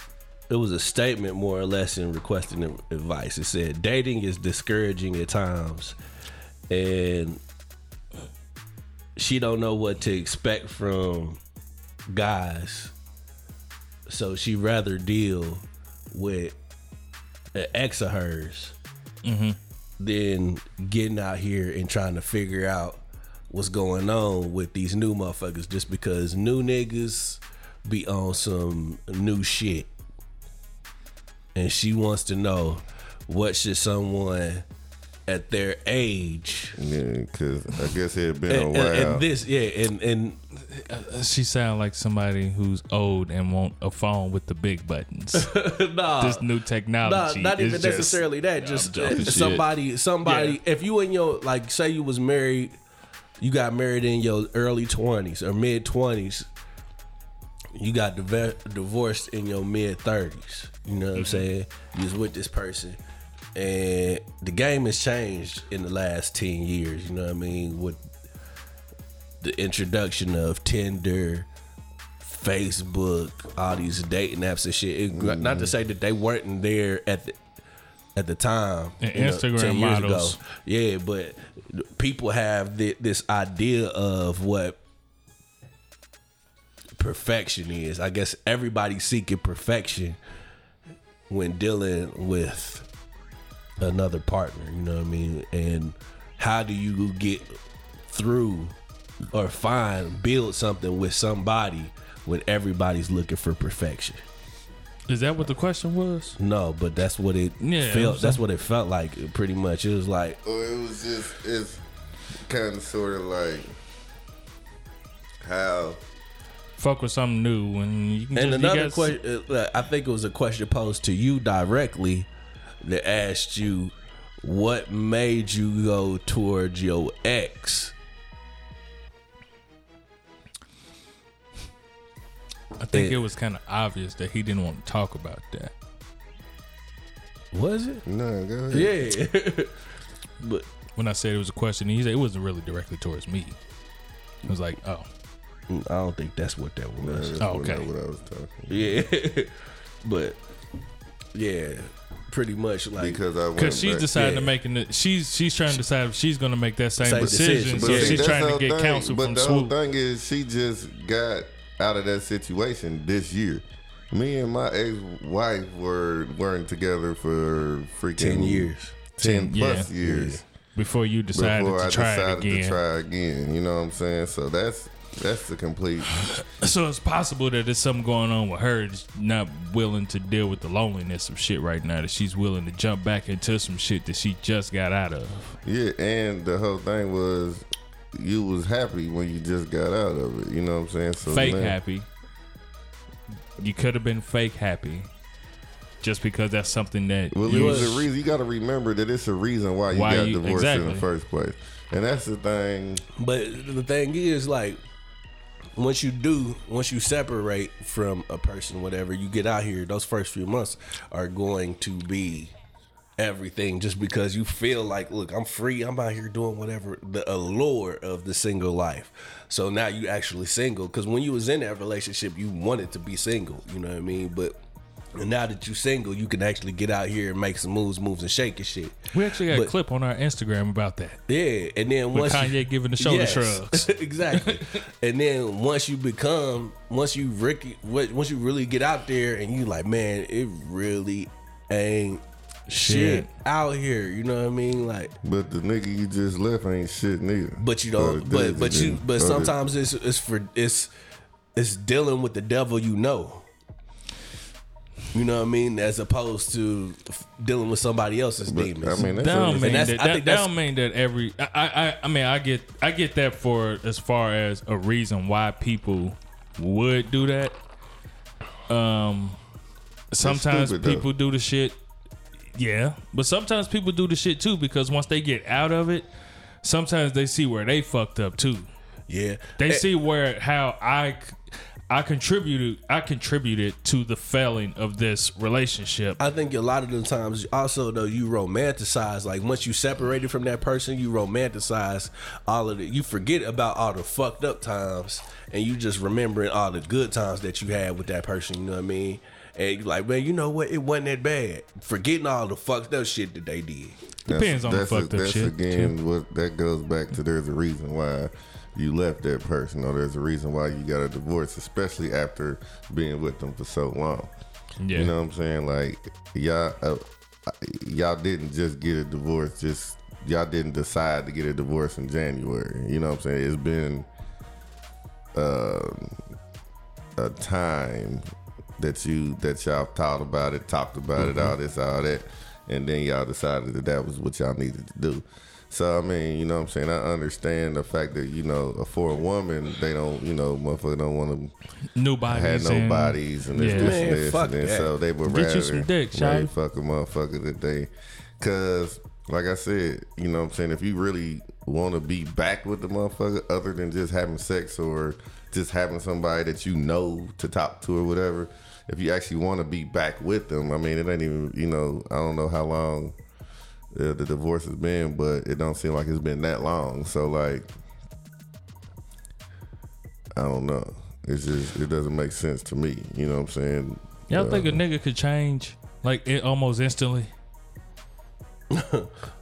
it was a statement more or less in requesting advice. It said dating is discouraging at times, and she don't know what to expect from guys. So she rather deal with an ex of hers mm-hmm. than getting out here and trying to figure out what's going on with these new motherfuckers just because new niggas be on some new shit. And she wants to know what should someone at their age Yeah, because I guess it had been and, a while. and this yeah and and She sound like somebody who's old and want a phone with the big buttons. *laughs* nah this new technology. Nah, technology. not even just- necessarily that. Just joking. uh, Shit. somebody, somebody. Yeah. If you in your like, say you was married, you got married in your early twenties or mid twenties. You got div- divorced in your mid thirties. You know what Mm-hmm. I'm saying? You was with this person, and the game has changed in the last ten years. You know what I mean? With the introduction of Tinder, Facebook, all these dating apps and shit. It- Not to mm-hmm. say that they weren't there at the at the time. And you know, Instagram 10 years ago. models. Yeah, but people have thi- this idea of what perfection is. I guess everybody's seeking perfection when dealing with another partner. You know what I mean? And how do you get through or find build something with somebody when everybody's looking for perfection? Is that what the question was? No, but that's what it Yeah, felt. I'm That's what it felt like. Pretty much, it was like Well, it was just it's kind of sort of like how Fuck with something new, and you can And just, you another question, uh, I think it was a question posed to you directly that asked you, "What made you go towards your ex?" I think Yeah. it was kind of obvious that he didn't want to talk about that. Was it? no, go ahead. Yeah, *laughs* but When I said it was a question, he said it wasn't really directly towards me. It was like, oh, I don't think that's what that No, was. that's Oh, okay. what I was talking. Yeah, *laughs* but yeah, pretty much like Because I because she's back- deciding yeah. to making it. She's she's trying to decide if she's going to make that same, Same decision. decision, So but see, she's trying to get thing. counsel But from the whole thing is, she just got out of that situation this year. Me and my ex-wife were weren't together for freaking ten years. ten Yeah. plus years Before you decided before to I try decided it again. to try again. You know what I'm saying? So that's that's the complete. So it's possible that there's something going on with her that's not willing to deal with the loneliness of shit right now. That she's willing to jump back into some shit that she just got out of. Yeah, and the whole thing was you was happy when you just got out of it. You know what I'm saying? So fake now- happy. You could have been fake happy, just because that's something that Well, you it was a reason. You got to remember that it's a reason why you Why got you- divorced in the first place, and that's the thing. But the thing is, like, once you do, once you separate from a person, whatever, you get out here, those first few months are going to be everything just because you feel like, look, I'm free, I'm out here doing whatever, the allure of the single life. So now you actually single because when you was in that relationship, you wanted to be single, you know what I mean? But now that you're single, you can actually get out here and make some moves, moves and shake and shit. We actually got a clip on our Instagram about that. Yeah, and then With once you- Kanye giving the shoulder shrugs. *laughs* exactly. and then once you become, once you Ricky, once you really get out there, and you like, man, it really ain't shit, Shit. out here. You know what I mean? Like, But the nigga you just left ain't shit neither. but you don't. But days but you. But sometimes it's it's for it's it's dealing with the devil you know. You know what I mean? As opposed to f- dealing with somebody else's But, demons. I mean, that's That don't mean that's- that. I That, think that that's- don't mean that every. I, I I mean I get I get that for as far as a reason why people would do that. Um, sometimes stupid, though. people do the shit. Yeah, but sometimes people do the shit too because once they get out of it, sometimes they see where they fucked up too. yeah, They Eh, see where how I I contributed I contributed to the failing of this relationship. I think a lot of the times also though you romanticize like once you separated from that person you romanticize all of it you forget about all the fucked up times and you just remembering all the good times that you had with that person you know what I mean and you like man you know what it wasn't that bad forgetting all the fucked up shit that they did That's- Depends on the that's fucked up that's shit, again what that goes back to. There's a reason why you left that person, or there's a reason why you got a divorce, especially after being with them for so long. Yeah. You know what I'm saying? Like, y'all, a, y'all didn't just get a divorce. Just y'all didn't decide to get a divorce in January. You know what I'm saying? It's been uh, a time that you that y'all thought about it, talked about it, mm-hmm. all this, all that, and then y'all decided that that was what y'all needed to do. So I mean, you know what I'm saying? I understand the fact that, you know, for a woman, they don't, you know, motherfucker don't want to New bodies. had no and- bodies and this, Yeah. this, Man, and this, fuck and that. so they would Get you rather some dick, rather fuck a motherfucker that they, cause like I said, you know what I'm saying, if you really want to be back with the motherfucker, other than just having sex or just having somebody that you know to talk to or whatever, if you actually want to be back with them, I mean, it ain't even, you know, I don't know how long uh, the divorce has been, but it don't seem like it's been that long. So like, I don't know. It's just it doesn't make sense to me. You know what I'm saying? Y'all Uh, think a nigga could change like it almost instantly? *laughs*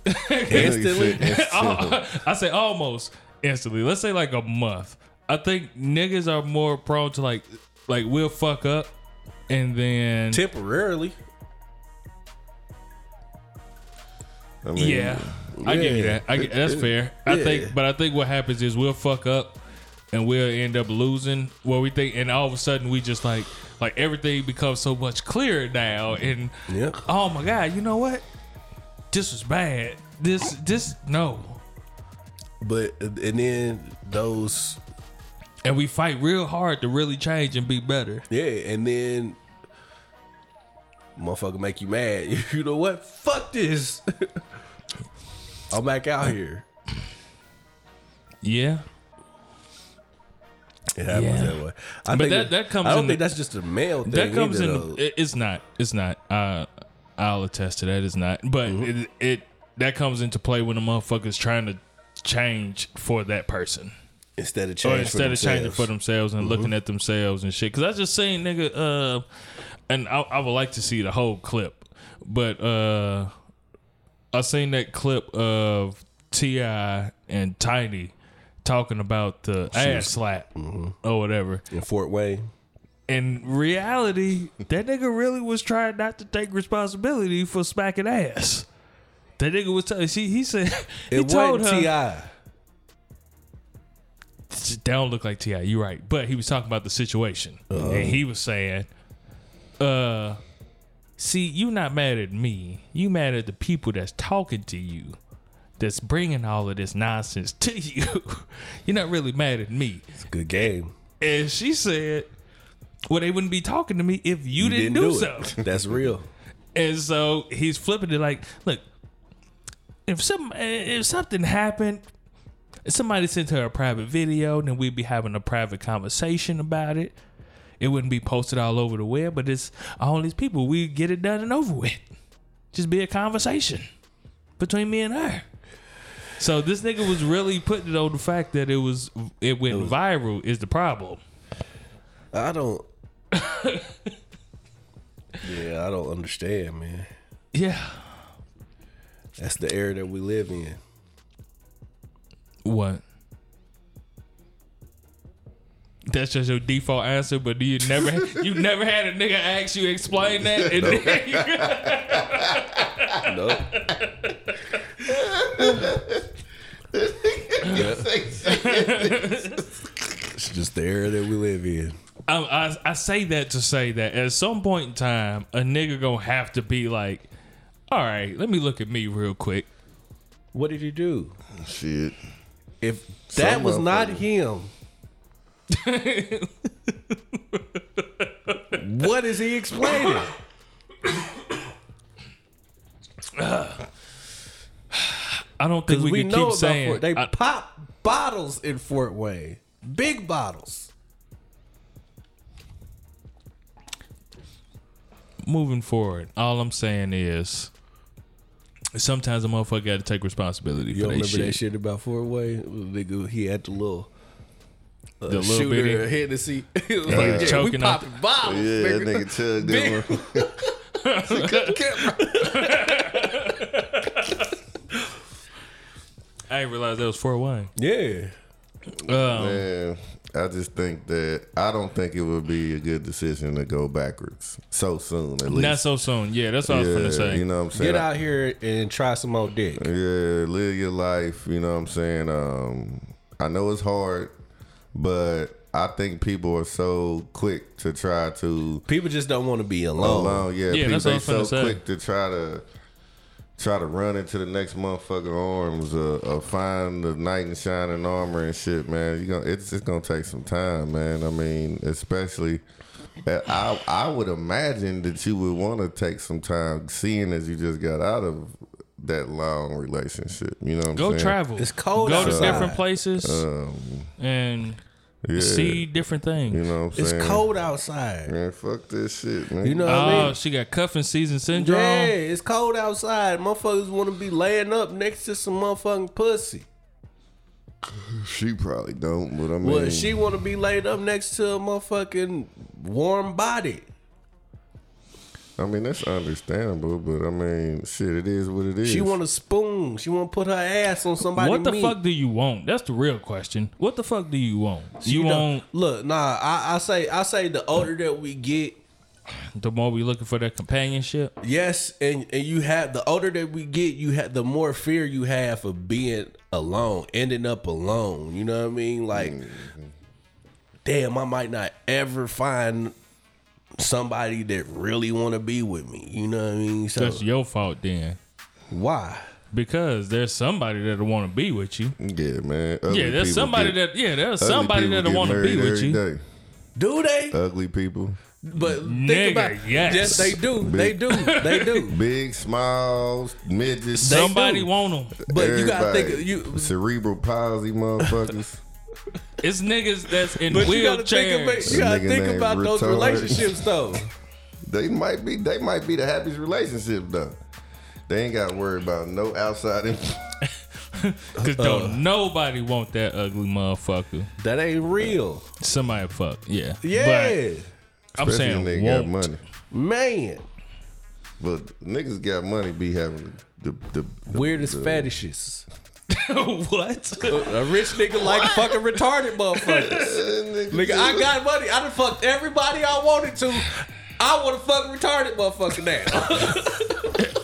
Instantly? *laughs* I say almost instantly. Let's say like a month. I think niggas are more prone to like like we'll fuck up and then Temporarily. I mean, yeah. I give you that. I get, that's fair. I think but I think what happens is we'll fuck up and we'll end up losing what we think and all of a sudden we just like like everything becomes so much clearer now and Yeah. oh my god, you know what? This was bad. This this no. But and then those And we fight real hard to really change and be better. yeah, and then motherfucker make you mad. *laughs* You know what? Fuck this. *laughs* I'm back out here. Yeah. It happens Yeah. that way. I But think that- that comes I don't in think the- that's just a male thing. that comes either, in. it- It's not. It's not. Uh, I'll attest to that. It's not. But Mm-hmm. it, it that comes into play when a motherfucker's trying to change for that person, instead of or changing instead of changing for themselves and Mm-hmm. looking at themselves and shit. Because I just seen nigga, uh, and I, I would like to see the whole clip, but uh, I seen that clip of T.I. and Tiny talking about the ass slap Mm-hmm. or whatever. in Fort Wayne. in reality, that nigga really was trying not to take responsibility for smacking ass. That nigga was telling. She he said *laughs* he It told wasn't her Ti. Don't look like Ti. You're right, but he was talking about the situation, and he was saying, "Uh, see, you not mad at me. You mad at the people that's talking to you." That's bringing all of this nonsense to *laughs* you. You're not really mad at me. It's a good game. And she said, Well, they wouldn't be talking to me if you, didn't, do, so. it. *laughs* That's real. And so he's flipping it like, look, if some if something happened, if somebody sent her a private video, then we'd be having a private conversation about it. It wouldn't be posted all over the web, but it's all these people. We get it done and over with. Just be a conversation between me and her. So this nigga was really putting it on the fact that it was it went viral is the problem. I don't. *laughs* yeah, I don't understand, man. Yeah. That's the era that we live in. What? That's just your default answer, but do you never *laughs* you never had a nigga ask you explain that? And then you- *laughs* Nope. *laughs* It's just the era that we live in. I, I I say that to say that at some point in time, a nigga gonna have to be like, all right, let me look at me real quick. What did you do? Shit. If that Some was not him, what is he explaining? I don't think we, we, can know keep saying Fort, they I- pop bottles in Fort Wayne, big bottles. moving forward. All I'm saying is. Sometimes a motherfucker got to take responsibility You for don't that remember shit. that shit about Fort Wayne? Nigga, he had the little. Uh, The little shooter bitty- Hennessy. *laughs* He was Yeah, like, yeah, we choking up- popping bottles. Yeah, that nigga. nigga chugged Big- them. I didn't realize that was Fort Wayne. Yeah. Um, Man, I just think that I don't think it would be a good decision to go backwards so soon. At least, Not so soon. Yeah, that's what I was gonna say. you know what I'm saying. Get out here and try some more dick. Yeah, live your life. You know what I'm saying. Um, I know it's hard, but I think people are so quick to try to People just don't want to be alone. alone. Yeah, Yeah, people that's what I was so finna say. quick to try to try to run into the next motherfucker arms or, or find the knight in shining armor and shit, man. You gonna it's just gonna take some time, man. I mean, especially. Uh, I I would imagine that you would want to take some time, seeing as you just got out of that long relationship. You know what I'm Go saying? travel. It's cold Go to different places Um, and yeah, see different things. You know what I'm It's saying? cold outside. Man, fuck this shit, man. You know what I Oh, mean? she got cuffing season syndrome. Yeah, it's cold outside. Motherfuckers want to be laying up next to some motherfucking pussy. *laughs* she probably don't, but I mean, Well, she want to be laid up next to a motherfucking warm body. I mean, that's understandable, but I mean, shit, it is what it is. She want a spoon. She want to put her ass on somebody. What the meat. fuck do you want? That's the real question. What the fuck do you want? You know- want Look, nah. I, I say, I say, the older that we get, the more we looking for that companionship? yes, and and you have the older that we get, you have the more fear you have of being alone, ending up alone. You know what I mean? Like, mm-hmm. damn, I might not ever find somebody that really want to be with me. You know what I mean? So That's your fault then. why? Because there's somebody that want to be with you. yeah, man. Ugly Yeah, there's somebody get- that yeah, there's somebody that get want to be married with you. day. Do they? Ugly people, But think Nigga, about yes. they do. They do. They do. *laughs* big, smiles, midgets. Somebody want them. But you gotta think of you. cerebral palsy motherfuckers. It's niggas that's in But you gotta think wheelchairs. about you gotta think named about those retard. relationships though. *laughs* they might be. They might be the happiest relationship though. They ain't got to worry about no outside. influence. *laughs* Cause don't uh. nobody want that ugly motherfucker. That ain't real. Somebody fuck. Yeah. Yeah, But I'm saying they got money. man. But niggas got money be having the the, the Weirdest the, fetishes. *laughs* what? A rich nigga like fucking retarded motherfuckers. Nigga, *laughs* Nigga, I got money. I done fucked everybody I wanted to. I want to fuck retarded motherfucker now. *laughs*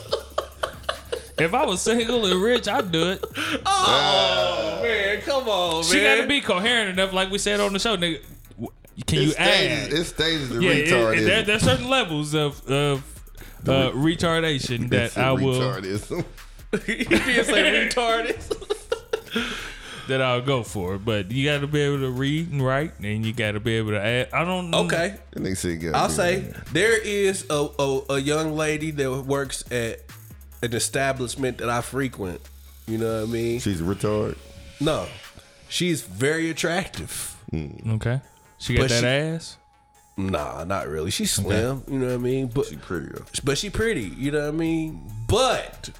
If I was single and rich, I'd do it. oh man, come on, man. She gotta be coherent enough, like we said on the show, nigga. W- Can you It stages, add? it stages the Yeah, retard. it, there, there's certain levels of of uh, retardation that I will Retardism. *laughs* he did say retarded. *laughs* that I'll go for. But you got to be able to read and write, and you got to be able to add. I don't know. Okay, That nigga said I'll be- say there is a, a a young lady that works at an establishment that I frequent. You know what I mean? she's a retard. No, she's very attractive. Hmm. Okay. She got But that she- ass. Nah, not really. She's slim. You know what I mean? But She pretty though. but she pretty. You know what I mean? But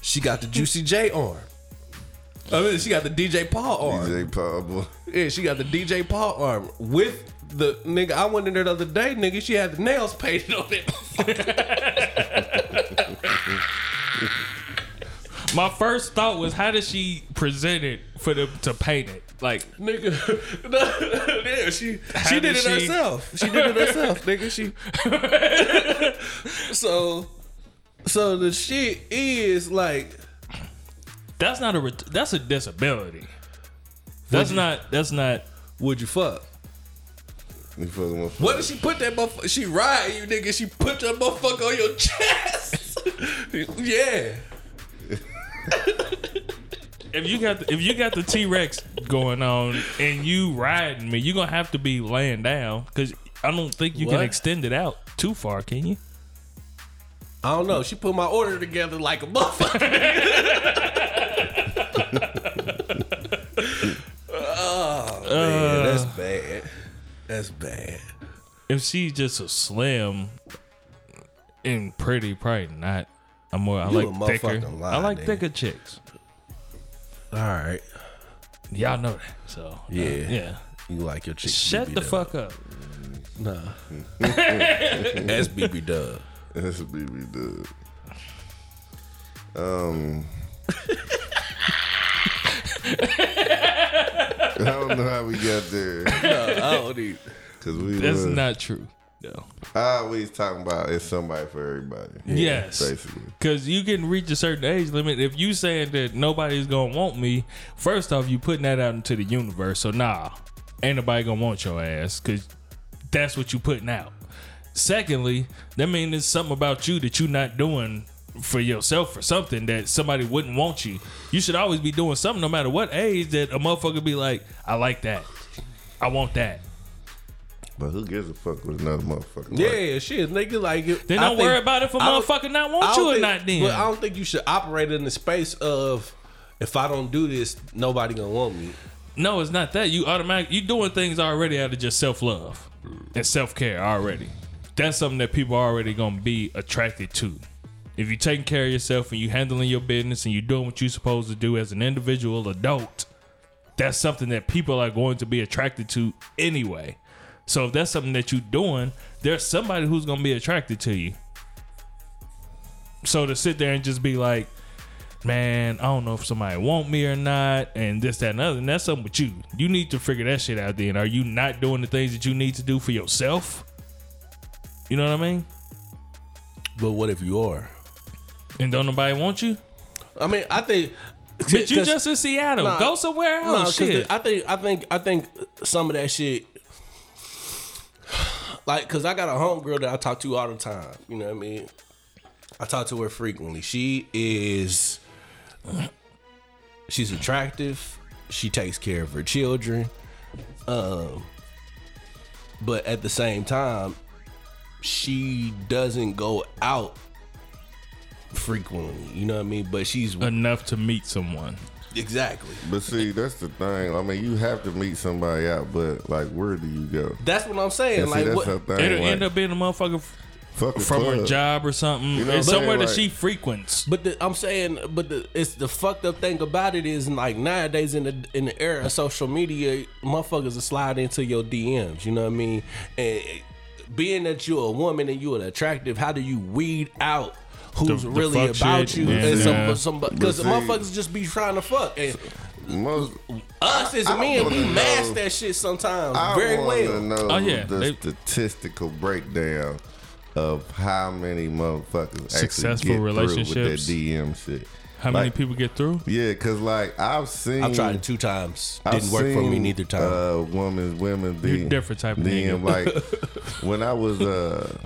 she got the Juicy J arm. I mean, she got the DJ Paul arm. DJ Paul boy. Yeah, she got the DJ Paul arm with the nigga. I went in there the other day, nigga. She had the nails painted on it. *laughs* My first thought was, how does she present it for them to paint it? Like, nigga. *laughs* yeah, she she did did it she- herself. She did it herself, nigga. She *laughs* so so the shit is like that's not a. ret- That's a disability. That's not. That's not. would you fuck? You fucking with What did she put that motherfucker? She ride you, nigga. She put that motherfucker on your chest. *laughs* yeah. *laughs* If you got the, if you got the T Rex going on and you riding me, you're gonna have to be laying down because I don't think you can extend it out too far, can you? I don't know. She put my order together like a motherfucker. *laughs* oh man, that's bad. That's bad. If she's just a slim and pretty, probably not. I'm more. I You like thicker. lie, I like nigga. thicker chicks. All right. Y'all know that. So uh, Yeah. yeah. You like your chicks? Shut BB the Dub. fuck up. Nah. *laughs* That's BB Dub. That's a BB dude. Um. *laughs* I don't know how we got there. *laughs* No, I don't need. Cause we That's was- not true. No. I always talking about it's somebody for everybody. Yes. Basically. Cause you can reach a certain age limit. If you saying that nobody's gonna want me, first off, you putting that out into the universe. So nah, ain't nobody gonna want your ass. Cause that's what you putting out. Secondly, that means there's something about you that you're not doing for yourself or something that somebody wouldn't want you. You should always be doing something no matter what age that a motherfucker be like, I like that. I want that. But who gives a fuck with another motherfucker? Yeah, shit, nigga. Like, it. Then I don't think- worry about if a I don't- motherfucker not want you or think- not then. But I don't think you should operate in the space of if I don't do this, nobody gonna want me. No, it's not that. You automatic you doing things already out of just self love and self care already. That's something that people are already gonna be attracted to. If you're taking care of yourself and you handling your business and you're doing what you're supposed to do as an individual adult, that's something that people are going to be attracted to anyway. So if that's something that you're doing, there's somebody who's gonna be attracted to you. So to sit there and just be like, man, I don't know if somebody want me or not, and this, that, and other, and that's something with you. You need to figure that shit out then. Are you not doing the things that you need to do for yourself? You know what I mean? But what if you are? And don't nobody want you? I mean, I think. But you just in Seattle. Nah. Go somewhere else. 'cause shit. the- I think I think I think some of that shit, like, cause I got a homegirl that I talk to all the time. You know what I mean? I talk to her frequently. She is, she's attractive. She takes care of her children, um, but at the same time, she doesn't go out frequently. You know what I mean? But she's Enough to meet someone. exactly. But see, that's the thing. I mean, you have to meet somebody out, but like, where do you go? That's what I'm saying. And see, like that's what? her thing. It'll like, end up being a motherfucker f- fuck a from her job or something. You know what somewhere saying? that she frequents. But the, I'm saying, but the, it's the fucked up thing about it is like nowadays in the in the era of social media, motherfuckers are sliding into your DMs. You know what I mean? And being that you're a woman and you're attractive, how do you weed out? Who's The- the really about shit, you yeah. and Yeah. some some because motherfuckers just be trying to fuck and Most, us as I men we wanna mask know- that shit sometimes I very wanna well. know Oh, yeah, the they- statistical breakdown of how many motherfuckers Successful actually get relationships. through with that DM shit. How many people get through? Yeah, cause like I've seen, I've tried it two times. I've Didn't work for me neither time. Uh, women, women, You're different type of DM, nigga. like *laughs* when I was uh,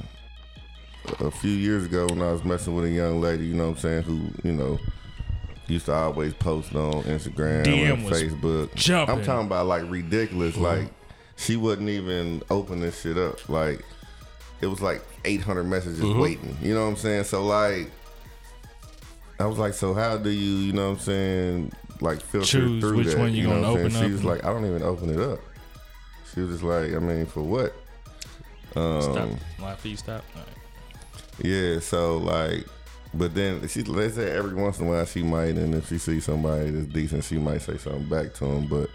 a few years ago when I was messing with a young lady, you know what I'm saying, who you know used to always post on Instagram DM and Facebook. jumping. I'm talking about like ridiculous, Mm-hmm. like she wouldn't even open this shit up, like. It was like 800 messages Mm-hmm. waiting. You know what I'm saying? So like, I was like, so how do you, you know what I'm saying, like filter Choose through which that? one you know gonna what I'm open saying? up She was like, I don't even open it up. She was just like, I mean, for what? Um, Stop. Why for you stop? All right. Yeah, so like, but then she they say every once in a while she might, and if she sees somebody that's decent, she might say something back to him. But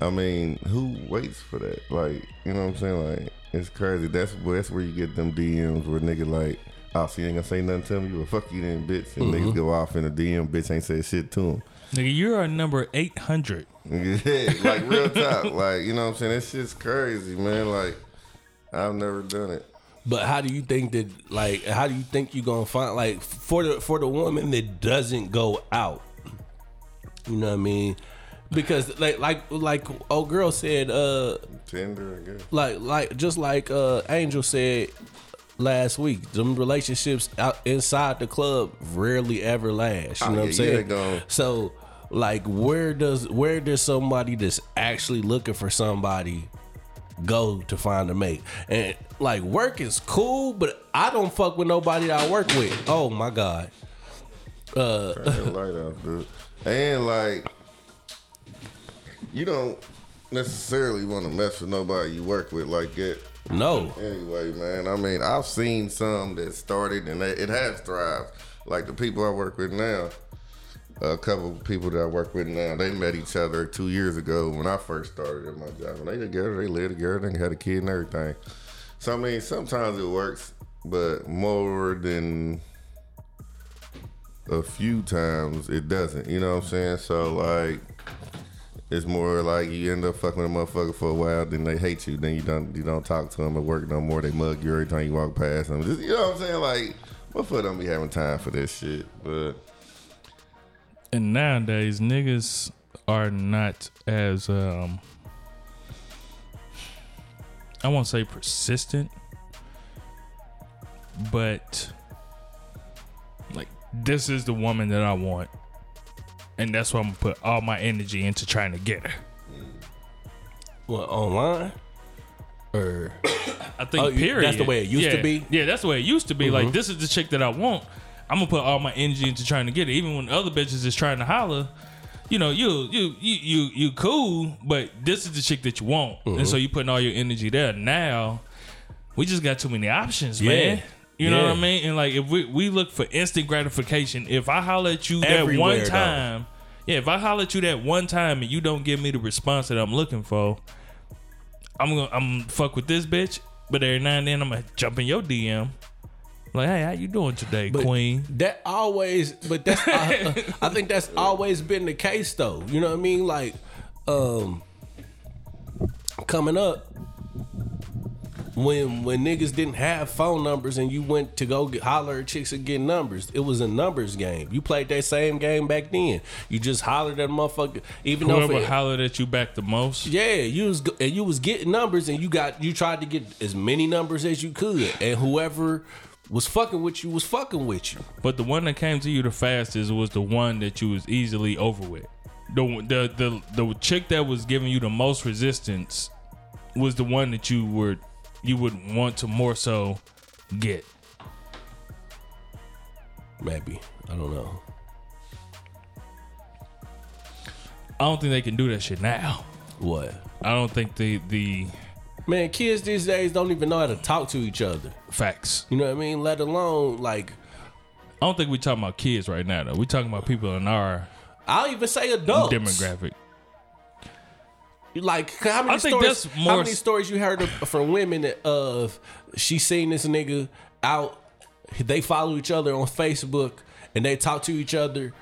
I mean, who waits for that? Like, you know what I'm saying? Like, it's crazy. That's that's where you get them DMs where nigga like, oh, she ain't gonna say nothing to me, well, fuck you then, bitch. And niggas go off in a DM, bitch ain't say shit to him. Nigga, you're a number 800. *laughs* Like real talk. Like, you know what I'm saying? This shit's crazy, man. Like, I've never done it. But how do you think that like how do you think you're gonna find like for the for the woman that doesn't go out? You know what I mean? Because like like like old girl said, uh Tinder, I guess. like like just like uh Angel said last week, them relationships out inside the club rarely ever last. You Oh, know what I'm yeah, saying? So like where does where does somebody that's actually looking for somebody go to find a mate? And like work is cool, but I don't fuck with nobody that I work with. Oh my god. Uh *laughs* light off, dude. And like, you don't necessarily want to mess with nobody you work with like that. No. Anyway, man, I mean, I've seen some that started and it has thrived. Like the people I work with now, a couple of people that I work with now, they met each other two years ago when I first started at my job. And they together, they lived together, they had a kid and everything. So I mean, sometimes it works, but more than a few times it doesn't. You know what I'm saying? So like, It's more like you end up fucking a motherfucker for a while, then they hate you, then you don't you don't talk to them at work no more. They mug you every time you walk past them. Just, you know what I'm saying? Like, motherfucker don't be having time for this shit. But And nowadays, niggas are not as um I won't say persistent, but like this is the woman that I want. And that's why I'm gonna put all my energy into trying to get her. What online? Or *coughs* I think Oh, you- period. that's the way it used to Yeah. be? Mm-hmm. Yeah, that's the way it used to be. Like this is the chick that I want. I'm gonna put all my energy into trying to get it. Even when other bitches is trying to holler, you know, you you you you you cool, but this is the chick that you want, Mm-hmm. and so you putting all your energy there. Now, we just got too many options, Yeah. man. You know what I mean? And like if we we look for instant gratification, if I holler at you that Everywhere, one though. time, yeah, if I holler at you that one time and you don't give me the response that I'm looking for, I'm gonna I'm gonna fuck with this bitch, but every now and then I'm gonna jump in your DM. Like, hey, how you doing today, But Queen? That always, but that's I, *laughs* I think that's always been the case though. You know what I mean? Like, um, coming up when when niggas didn't have phone numbers and you went to go get holler at chicks and get numbers, it was a numbers game. You played that same game back then. You just hollered at a motherfucker, even though Whoever for, hollered at you back the most. yeah, you was and you was getting numbers, and you got you tried to get as many numbers as you could, and whoever was fucking with you was fucking with you. But the one that came to you the fastest was the one that you was easily over with. The the the the chick that was giving you the most resistance was the one that you were you would want to more so get. Maybe I don't know. I don't think they can do that shit now. What? I don't think the the Man, kids these days don't even know how to talk to each other. facts. You know what I mean? Let alone like I don't think we're talking about kids right now though. We're talking about people in our I'll even say adults. demographic. Like how many I think stories? that's how many stories you heard of, from women of she seen this nigga out? They follow each other on Facebook and they talk to each other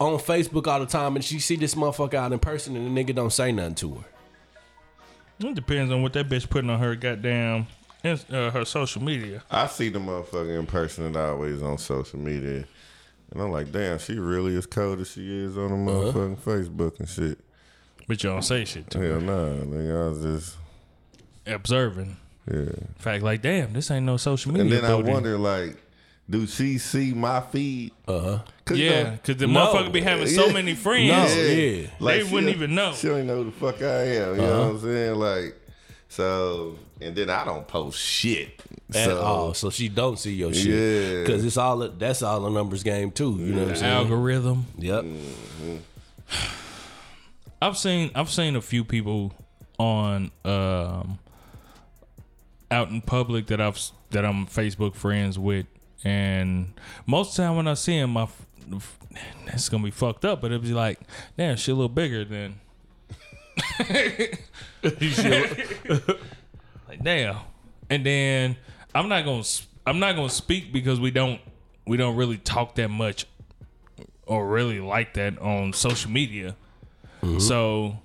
on Facebook all the time, and she see this motherfucker out in person, and the nigga don't say nothing to her. It depends on what that bitch putting on her goddamn uh, her social media. I see the motherfucker in person and always on social media. And I'm like, damn, she really as cold as she is on the Uh-huh. motherfucking Facebook and shit. But you don't say shit to her. Hell nah, nigga. I was just, Observing. yeah. Fact like, damn, this ain't no social media. And then I building. wonder, like, do she see my feed? Uh huh. Yeah, because the No. motherfucker be having so many *laughs* friends. No. Yeah. yeah. They wouldn't even know. She don't know who the fuck I am. You know what I'm saying? Like, so, and then I don't post shit. At so, all, so she don't see your shit. Yeah. because it's all that's all a numbers game too. You know what I'm saying? Algorithm. Yep. I've seen I've seen a few people on um out in public that I've that I'm Facebook friends with, and most of the time when I see them, my it's gonna be fucked up, but it'll be like, damn, she a little bigger than. *laughs* *laughs* like damn, and then I'm not gonna I'm not gonna speak because we don't we don't really talk that much or really like that on social media. So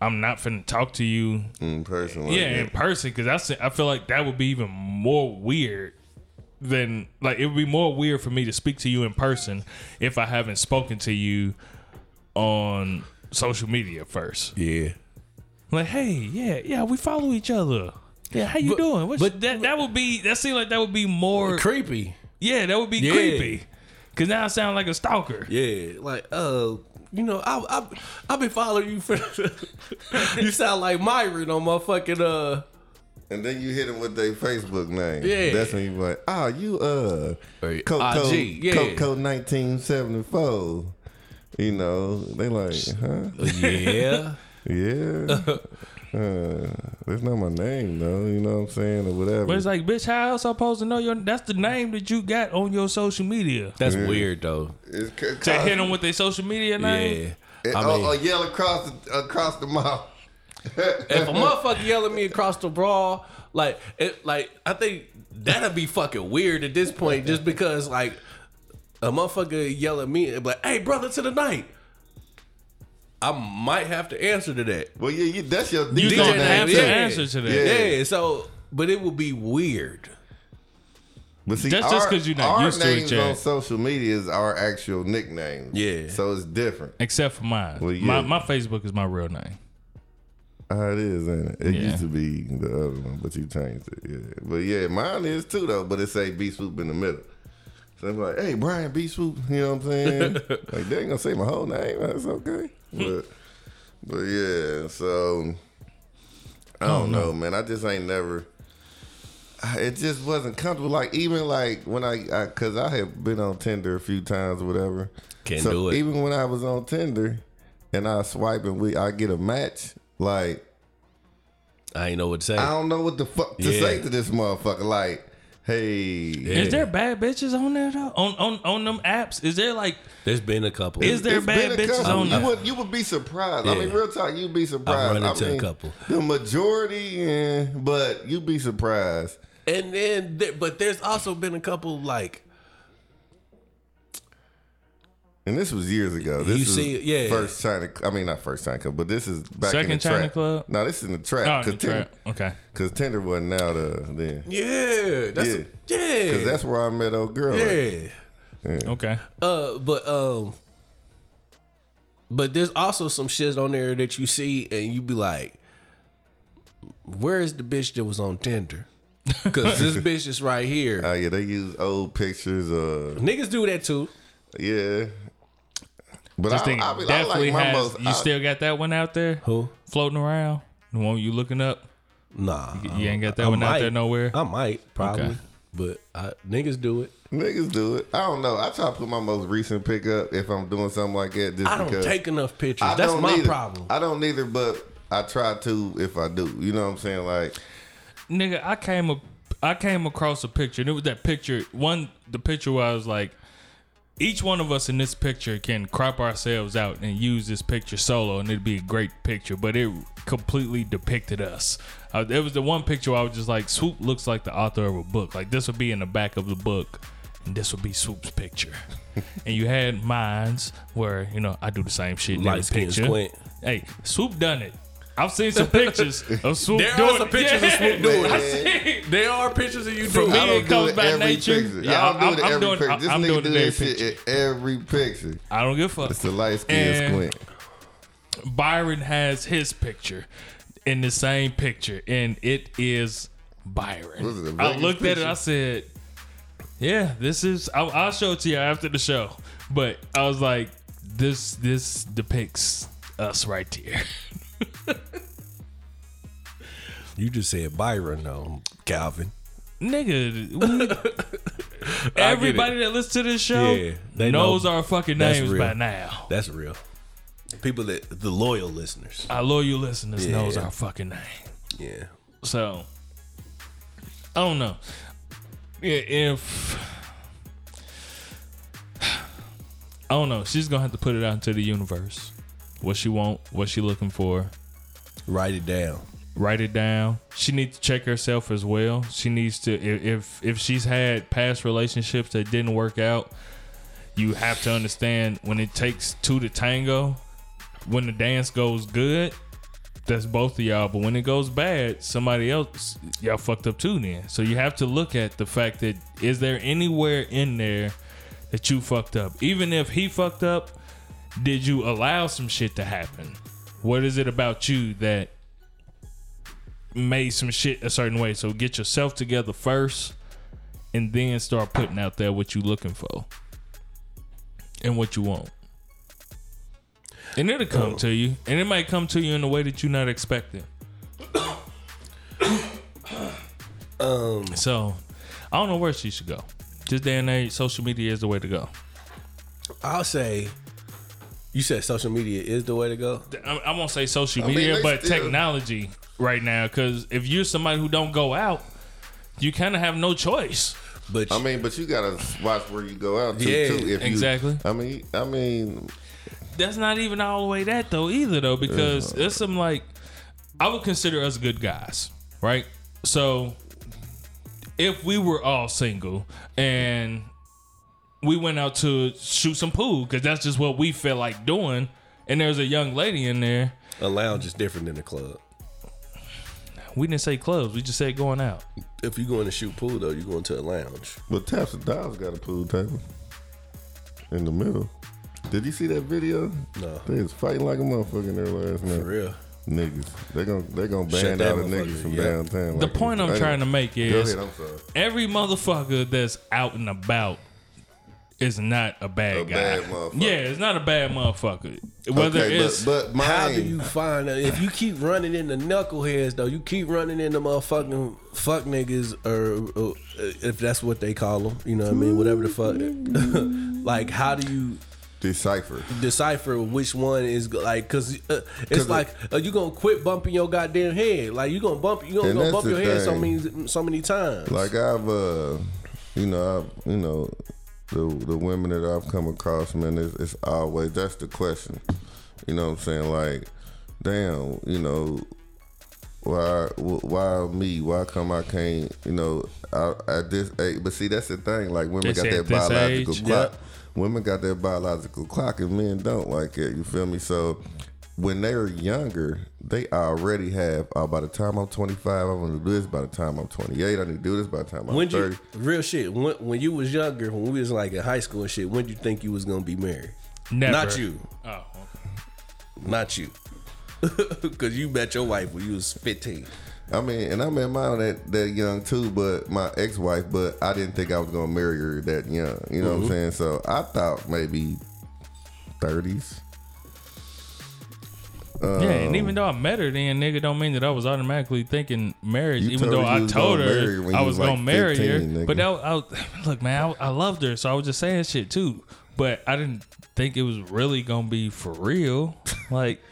I'm not finna talk to you, in person. like yeah, in person, because I se- I feel like that would be even more weird than like it would be more weird for me to speak to you in person if I haven't spoken to you on social media first. Yeah. Like, hey, yeah, yeah, we follow each other. Yeah, how you But- doing? What's, but- that that would be that seems like that would be more Creepy. yeah, that would be Yeah. creepy. Cause now I sound like a stalker. Yeah, like uh, you know, I I I've been following you for. you sound like Myron on motherfucking uh. And then you hit them with their Facebook name. Yeah. That's when you like, oh, you uh, Or Coco, IG, yeah. Coco 1974. You know, they like, huh? Yeah. *laughs* Yeah. *laughs* uh, that's not my name though. You know what I'm saying or whatever. But it's like, bitch, how else I supposed to know your? That's the name that you got on your social media. That's weird though. It's c- To hit them with their social media name. Yeah. It- I or, mean, or yell across the, across the mouth. if a motherfucker yell at me across the brawl, like it, like I think that'd be fucking weird at this point, just because like a motherfucker yell at me and be like, "Hey, brother, to the night." I might have to answer to that. Well, yeah, you, that's your You DJ don't name. have to yeah. answer to that. Yeah. Yeah. so but it would be weird. But see, That's just 'cause you're not our used to it, names on social media is our actual nicknames. Yeah. So it's different. Except for mine. Well, yeah. my, my Facebook is my real name. How it is, ain't it? It Yeah. used to be the other one, but you changed it. Yeah. But yeah, mine is too though, but it say B swoop in the middle. So I'm like, hey, Brian B swoop, you know what I'm saying? *laughs* like they ain't gonna say my whole name. That's okay. But but yeah, so I don't oh, know, man. I just ain't never it just wasn't comfortable. Like even like when I, I cause I have been on Tinder a few times or whatever. Can't so do it. Even when I was on Tinder and I swipe and we I get a match, like I ain't know what to say. I don't know what the fuck to Yeah. say to this motherfucker. Like, hey, Yeah. Is there bad bitches on there though? On on on them apps? Is there like There's been a couple. Is there it's bad been a bitches couple. on you there? would you would be surprised. I mean, real talk, you'd be surprised. run into I a mean, couple. The majority, eh, but you'd be surprised. And then, but there's also been a couple like And this was years ago. This You is see it, yeah. First China, I mean not first China Club, but this is back Second in the China trap. Club? No, this is in the oh, trap. the Cause, Tinder, trap. Okay. Cause Tinder wasn't out uh, then. yeah, that's Yeah. A, yeah, Cause that's where I met old girl. at. yeah. Okay. Uh, but um, but there's also some shit on there that you see and you be like, "Where is the bitch that was on Tinder?" *laughs* Because this bitch is right here. Oh yeah, they use old pictures. Uh, Niggas do that too. yeah. But Just I, think, I, I, definitely like has. most. you I- still got that one out there Who? floating around? The one you looking up? Nah, You ain't got that I one out might. there nowhere. I might probably, Okay. but I, niggas do it. Niggas do it. I don't know. I try to put my most recent pick up if I'm doing something like that. Just I don't because take enough pictures. I That's my neither. problem. I don't either, but I try to if I do. You know what I'm saying? Like, Nigga, I came up, I came across a picture, and it was that picture. One, the picture where I was like, each one of us in this picture can crop ourselves out and use this picture solo, and it'd be a great picture. But it completely depicted us. Uh, there was the one picture where I was just like, Swoop looks like the author of a book. Like this would be in the back of the book, and this would be Swoop's picture. *laughs* and you had mines where you know I do the same shit in every Light skin picture. squint. Hey, Swoop done it. I've seen some pictures of *laughs* Swoop There are doing some it. pictures of Swoop doing I it. see. There are pictures of you For doing me, I it. don't it do comes it by nature. picture. Yeah, I don't do I'm- it I'm every doing- picture. This I'm nigga doing do it that shit picture. in every picture. I don't give a fuck. It's the light skin And- squint. Byron has his picture in the same picture, and it is Byron. Was it a I Vegas looked at it. I said, "Yeah, this is." I'll, I'll show it to you after the show. But I was like, "This this depicts us right here." *laughs* You just said Byron though, Calvin. Nigga, we- *laughs* everybody that listens to this show Yeah, they knows know. our fucking That's names real. by now. That's real. People that the loyal listeners. Our loyal listeners Yeah. knows our fucking name. Yeah. So I don't know. Yeah, if *sighs* I don't know, she's gonna have to put it out into the universe. What she want, what she looking for. Write it down. Write it down. She needs to check herself as well. She needs to if if, if she's had past relationships that didn't work out, you have to understand when it takes two to tango, when the dance goes good, that's both of y'all. But when it goes bad, somebody else y'all fucked up too. Then, so you have to look at the fact that is there anywhere in there that you fucked up? Even if he fucked up, did you allow some shit to happen? What is it about you that made some shit a certain way? So get yourself together first, and then start putting out there what you're looking for and what you want. And it'll come to you, and it might come to you in a way that you're not expecting. *coughs* Um, So, I don't know where she should go. This day and age, social media is the way to go. I'll say. You said social media is the way to go. I, I won't say social I mean, media, they but still- technology right now. Because if you're somebody who don't go out, you kind of have no choice. But I mean, but you gotta watch where you go out to Yeah, too. If you, exactly. I mean, I mean, That's not even all the way that though either though because there's some like I would consider us good guys, right? So if we were all single and we went out to shoot some pool because that's just what we felt like doing and there's a young lady in there. A lounge is different than a club. We didn't say clubs. We just said going out. If you going to shoot pool though, you going to a lounge. But Taps and Dolls got a pool table in the middle. Did you see that video? No. They was fighting like a motherfucker in there last night. For night. real. Niggas. They gon' they gon' Shut ban that all the motherfucker, niggas from yeah. downtown. The like point. I'm trying to make Go is ahead, I'm sorry. every motherfucker that's out and about is not a bad A guy. bad yeah, it's not a bad motherfucker. Whether okay, it's but, but mine, How do you find that? If you keep running into knuckleheads though, you keep running into motherfucking fuck niggas, or, or if that's what they call them, you know what I mean? Whatever the fuck. *laughs* like, how do you decipher? decipher which one is like? Cause uh, it's 'Cause like uh, you gonna quit bumping your goddamn head. Like you gonna bump, you gonna, gonna bump your head so many so many times. Like I've, uh, you know, I've, you know, the the women that I've come across, man, it's, it's always that's the question. You know what I'm saying? Like, damn, you know, why why me? Why come I can't? You know, I, at this age. But see, that's the thing. Like women They got that biological age, clock. yeah. Women got that biological clock, and men don't like it. You feel me? So. When they're younger, they already have. Oh, by the time I'm 25, I want to do this. By the time I'm 28, I need to do this. By the time I'm when 30, you real shit when, when you was younger, when we was like in high school and shit, when did you think you was gonna be married? never. Not you, Oh, okay. not you, *laughs* because you met your wife when you was 15. I mean, and I met mine that that young too, but my ex wife, but I didn't think I was gonna marry her that young. You know what I'm mm-hmm. saying? So I thought maybe thirties. yeah, and um, even though I met her, then nigga don't mean that I was automatically thinking marriage. Even though I told her I was was gonna like marry 15, her, nigga. but that, I, look, man, I, I loved her, so I was just saying shit too. But I didn't think it was really gonna be for real. *laughs* Like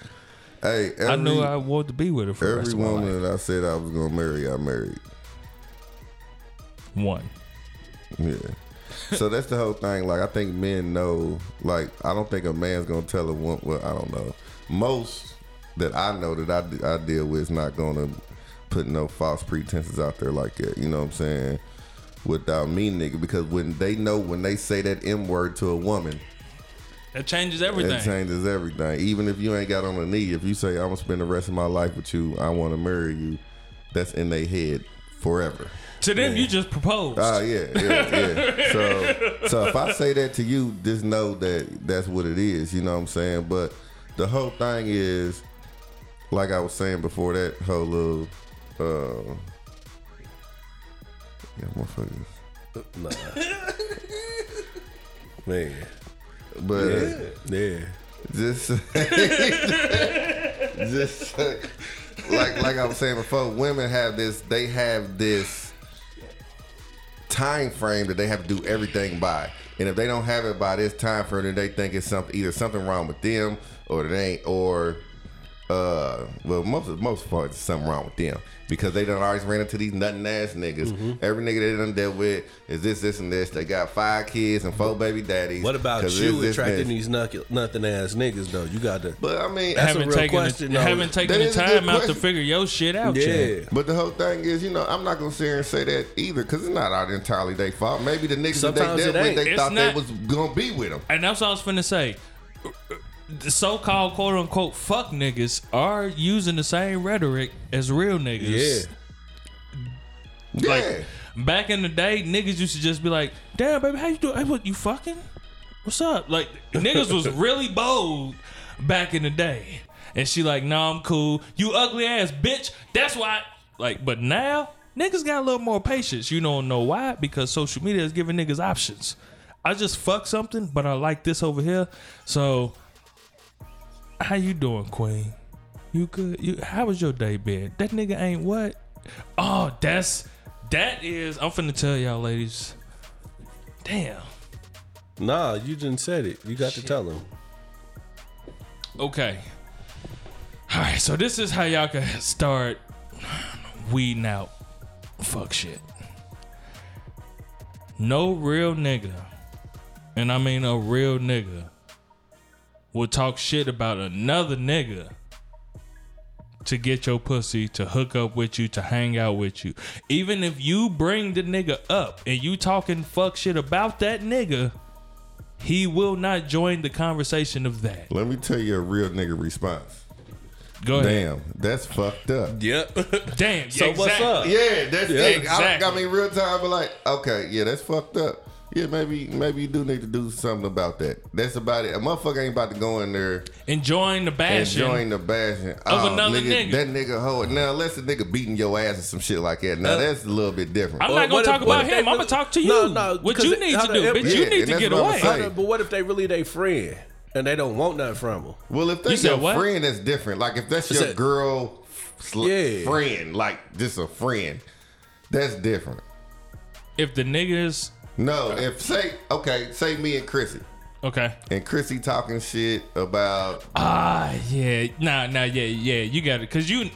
Hey, every, I knew I wanted to be with her for the rest every of my life. woman that I said I was gonna marry, I married. One. Yeah. so that's the whole thing. Like I think men know. Like I don't think a man's gonna tell a woman. Well, I don't know. Most that I know that I, I deal with is not gonna put no false pretenses out there like that. You know what I'm saying? Without me, nigga, because when they know when they say that M word to a woman, That changes everything. it changes everything. Even if you ain't got on a knee, if you say I'm gonna spend the rest of my life with you, I want to marry you, that's in their head forever. to them, you just proposed. Ah, yeah, yeah, yeah. *laughs* So, so if I say that to you, just know that that's what it is. You know what I'm saying? But the whole thing is, like I was saying before, that whole little, uh, yeah, motherfuckers. Nah. *laughs* Man. But Yeah. just, *laughs* just like like I was saying before, women have this. They have this time frame that they have to do everything by. And if they don't have it by this time frame, then they think it's something either something wrong with them or it ain't or uh well most most part it's something wrong with them because they done always ran into these nothing ass niggas. Mm-hmm. Every nigga they done dealt with is this, this, and this. They got five kids and four baby daddies. What about you this, this, attracting this. these nuck- nothing ass niggas though? You got to. But I mean, That's a haven't real taken question, the, though. haven't taken That the is a good time out to figure your shit out. Yeah. Chad. But the whole thing is, you know, I'm not gonna sit here and say that either, because it's not out entirely their fault. Maybe the niggas that they it dealt with, they It's thought not- they was gonna be with them. And that's what I was finna say. The so-called quote unquote fuck niggas are using the same rhetoric as real niggas. Yeah. Yeah, back in the day, niggas used to just be like, "Damn, baby, how you doing? Hey, what you fucking? What's up?" Like niggas was *laughs* really bold back in the day, and she like, "Nah, I'm cool. You ugly ass bitch. That's why." Like, but now niggas got a little more patience. You don't know why? Because social media is giving niggas options. I just fuck something, but I like this over here. So, how you doing, Queen? You good? You how was your day been? That nigga ain't what? Oh, that's that is. I'm finna tell y'all, ladies. Damn. Nah, you didn't said it. You got to tell them. Okay. All right. So this is how y'all can start weeding out fuck shit. No real nigga, and I mean a real nigga, will talk shit about another nigga to get your pussy, to hook up with you, to hang out with you. Even if you bring the nigga up and you talking fuck shit about that nigga, he will not join the conversation of that. Let me tell you a real nigga response. Go ahead. Damn, that's fucked up. Yep. *laughs* Damn. So yeah, what's up? Yeah, that's Yeah, it. exactly. I, I mean, real time, but like, okay, yeah, that's fucked up. Yeah, maybe maybe you do need to do something about that. That's about it. A motherfucker ain't about to go in there Enjoying the bashing. enjoying the bashing Oh, another nigga. That nigga hold now, unless a nigga beating your ass or some shit like that. Now Uh, that's a little bit different. I'm not gonna talk if- about him. they I'm gonna talk to you. No, no, what 'cause you need how to the- do, bitch. Yeah, you need to get what I'm away. saying. but what if they really they friend and they don't want nothing from them? Well, if You that's said your what? friend, that's different. Like if that's your said- girl sl- Yeah. friend, like just a friend, that's different. If the niggas, No, if say okay, say me and Chrissy, okay. and Chrissy talking shit about Ah, yeah. Nah, nah, yeah, yeah. You got it. Cause you,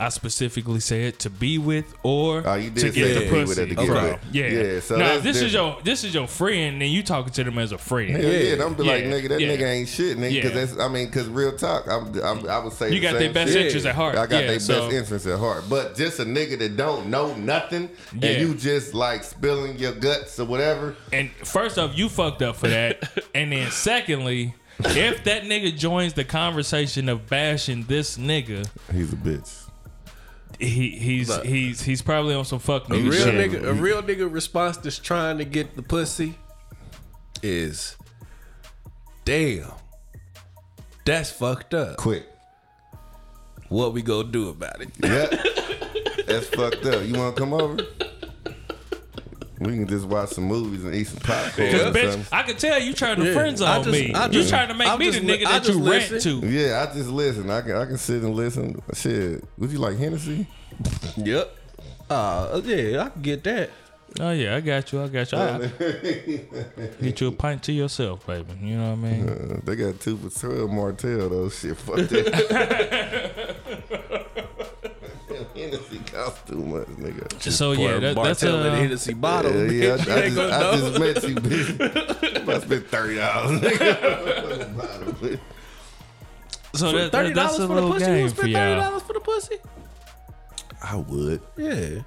I specifically said to be with or Oh, you did to say get to the be with pussy. or to get it. Yeah. Yeah, so now, if this is your this is your friend, then you talking to them as a friend. yeah, yeah. and I'm be like, nigga, that yeah. nigga ain't shit, nigga. Yeah. Because that's, I mean, because real talk, I'm, I'm, I would say You the got their best shit. interest at heart. I got their so- best interest at heart. But just a nigga that don't know nothing, and you just like spilling your guts or whatever. And first off, you fucked up for that. *laughs* and then secondly, if that nigga joins the conversation of bashing this nigga, He's a bitch. He he's Look. he's he's probably on some fuck A real shit. nigga, a real nigga response that's trying to get the pussy is, damn, that's fucked up. Quick. What we gonna do about it? Yeah. *laughs* That's fucked up. You want to come over? We can just watch some movies and eat some popcorn. Cause bitch. I can tell you trying to Yeah, friend zone I just- me. I you just- trying to make I'm me the just li- nigga I that you just rant to. Yeah, I just listen. I can I can sit and listen. Shit. Would you like Hennessy? Yep. Uh, yeah, I can get that. Oh yeah, I got you. I got you. *laughs* I, get you a pint to yourself, baby. You know what I mean? Uh, they got two for twelve Martell though. Shit, fuck that. *laughs* Hennessy costs too much, nigga. so yeah, that, that's Martell and a Hennessy bottle. Yeah, yeah. I, bitch. You I ain't just, gonna I just met you, bitch. I'm about to spend thirty dollars, nigga. *laughs* so that, Thirty that, dollars that's a for the little pussy. You game for spend thirty y'all. dollars for the pussy? I would. Yeah.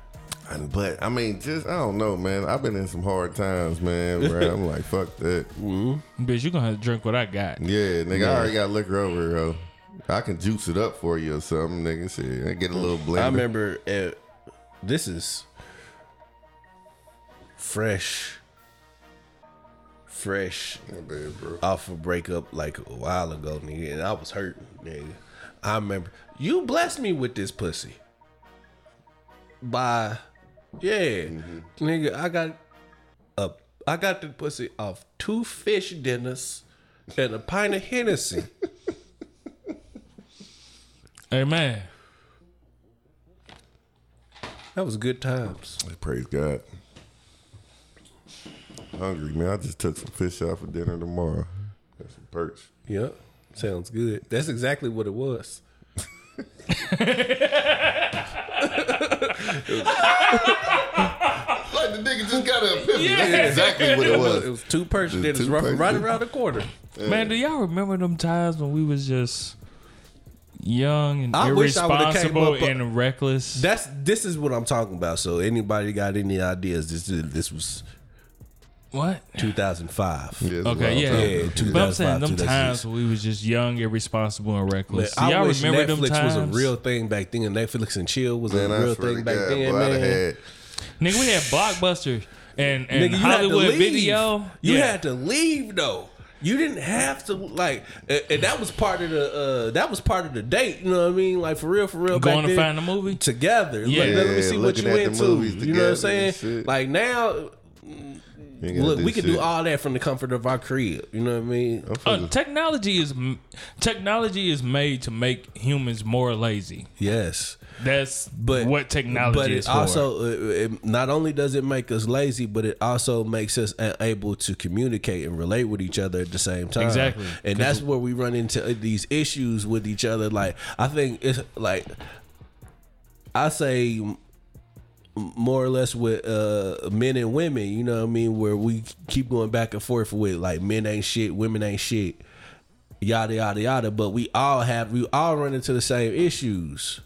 And- But I mean, just I don't know, man. I've been in some hard times, man. Where *laughs* I'm like, fuck that. Bitch, you gonna have to drink what I got. Yeah, nigga, I already got liquor over here. I can juice it up for you or something, nigga. Shit, I get a little blender. I remember uh this is fresh, fresh bad, bro. off a breakup like a while ago, nigga, and I was hurting, nigga. I remember you blessed me with this pussy. By yeah, nigga, I got a I got the pussy off two fish dinners and a pint of Hennessy. *laughs* Hey man, That was good times. Praise God. Hungry, man. I just took some fish out for dinner tomorrow. Got some perch. Yep. Sounds good. That's exactly what it was. Like the nigga just got an epiphany. That's exactly what it was. It was. was two person dinners right, right around the corner. man, do y'all remember them times when we was just young and I wish I would've irresponsible up, and reckless? That's this is what I'm talking about. So anybody got any ideas? This is, this was what? 2005. Yeah, it's a Okay, long yeah. time. Yeah, But I'm saying 2005, them times when we was just young, irresponsible, and reckless. Do I y'all wish remember Netflix them times? was a real thing back then. Netflix and chill was Man, a I real thing back God, then, boy, man. had Nigga, we had Blockbuster and, and Nigga, you Hollywood. Video. You Yeah. had to leave though. You didn't have to like, and and that was part of the uh that was part of the date. You know what I mean? Like for real, for real. Going back to then, find the movie. together. Yeah. Like, let me see what you at the into. movies You know what I'm saying? shit. Like now, You ain't gotta look, we can shit. do all that from the comfort of our crib. You know what I mean? Uh, technology is technology is made to make humans more lazy. Yes. That's But what technology but is it for. also it, it, not only does it make us lazy, but it also makes us able to communicate and relate with each other at the same time. Exactly. and that's where we run into these issues with each other. Like I think it's like I say more or less with uh men and women. You know what I mean? Where we keep going back and forth with like men ain't shit, women ain't shit. Yada yada yada, but we all have we all run into the same issues.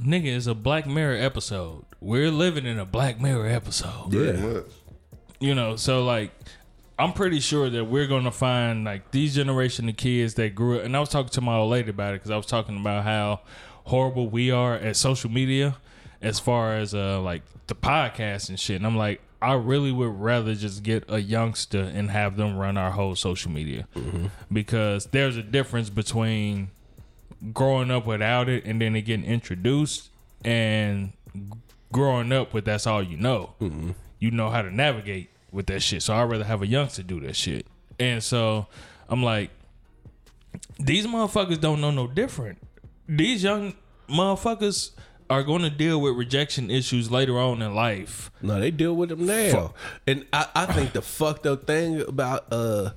Nigga, it's a Black Mirror episode. We're living in a Black Mirror episode. Yeah. Pretty much. You know, so like I'm pretty sure that we're gonna find like these generation of kids that grew up. And I was talking to my old lady about it because I was talking about how horrible we are at social media as far as uh like the podcast and shit. And I'm like, I really would rather just get a youngster and have them run our whole social media because there's a difference between growing up without it and then it getting introduced and growing up with that's all you know. You know how to navigate with that shit. So I'd rather have a youngster do that shit. And so I'm like, these motherfuckers don't know no different. These young motherfuckers are going to deal with rejection issues later on in life. No, they deal with them now. And I, I think the *coughs* fucked up thing about uh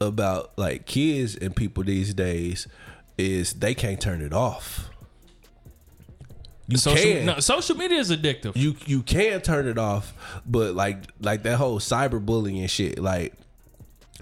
about like kids and people these days is they can't turn it off. You Social, can. no, social media is addictive. you you can turn it off, but like like that whole cyberbullying shit, like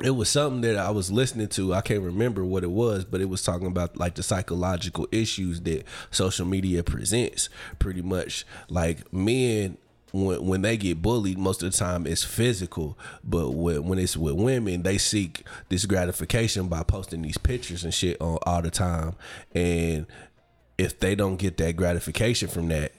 it was something that I was listening to. I can't remember what it was, but it was talking about like the psychological issues that social media presents. Pretty much, like men when when they get bullied, most of the time it's physical. But when when it's with women, they seek this gratification by posting these pictures and shit on all the time. And if they don't get that gratification from that,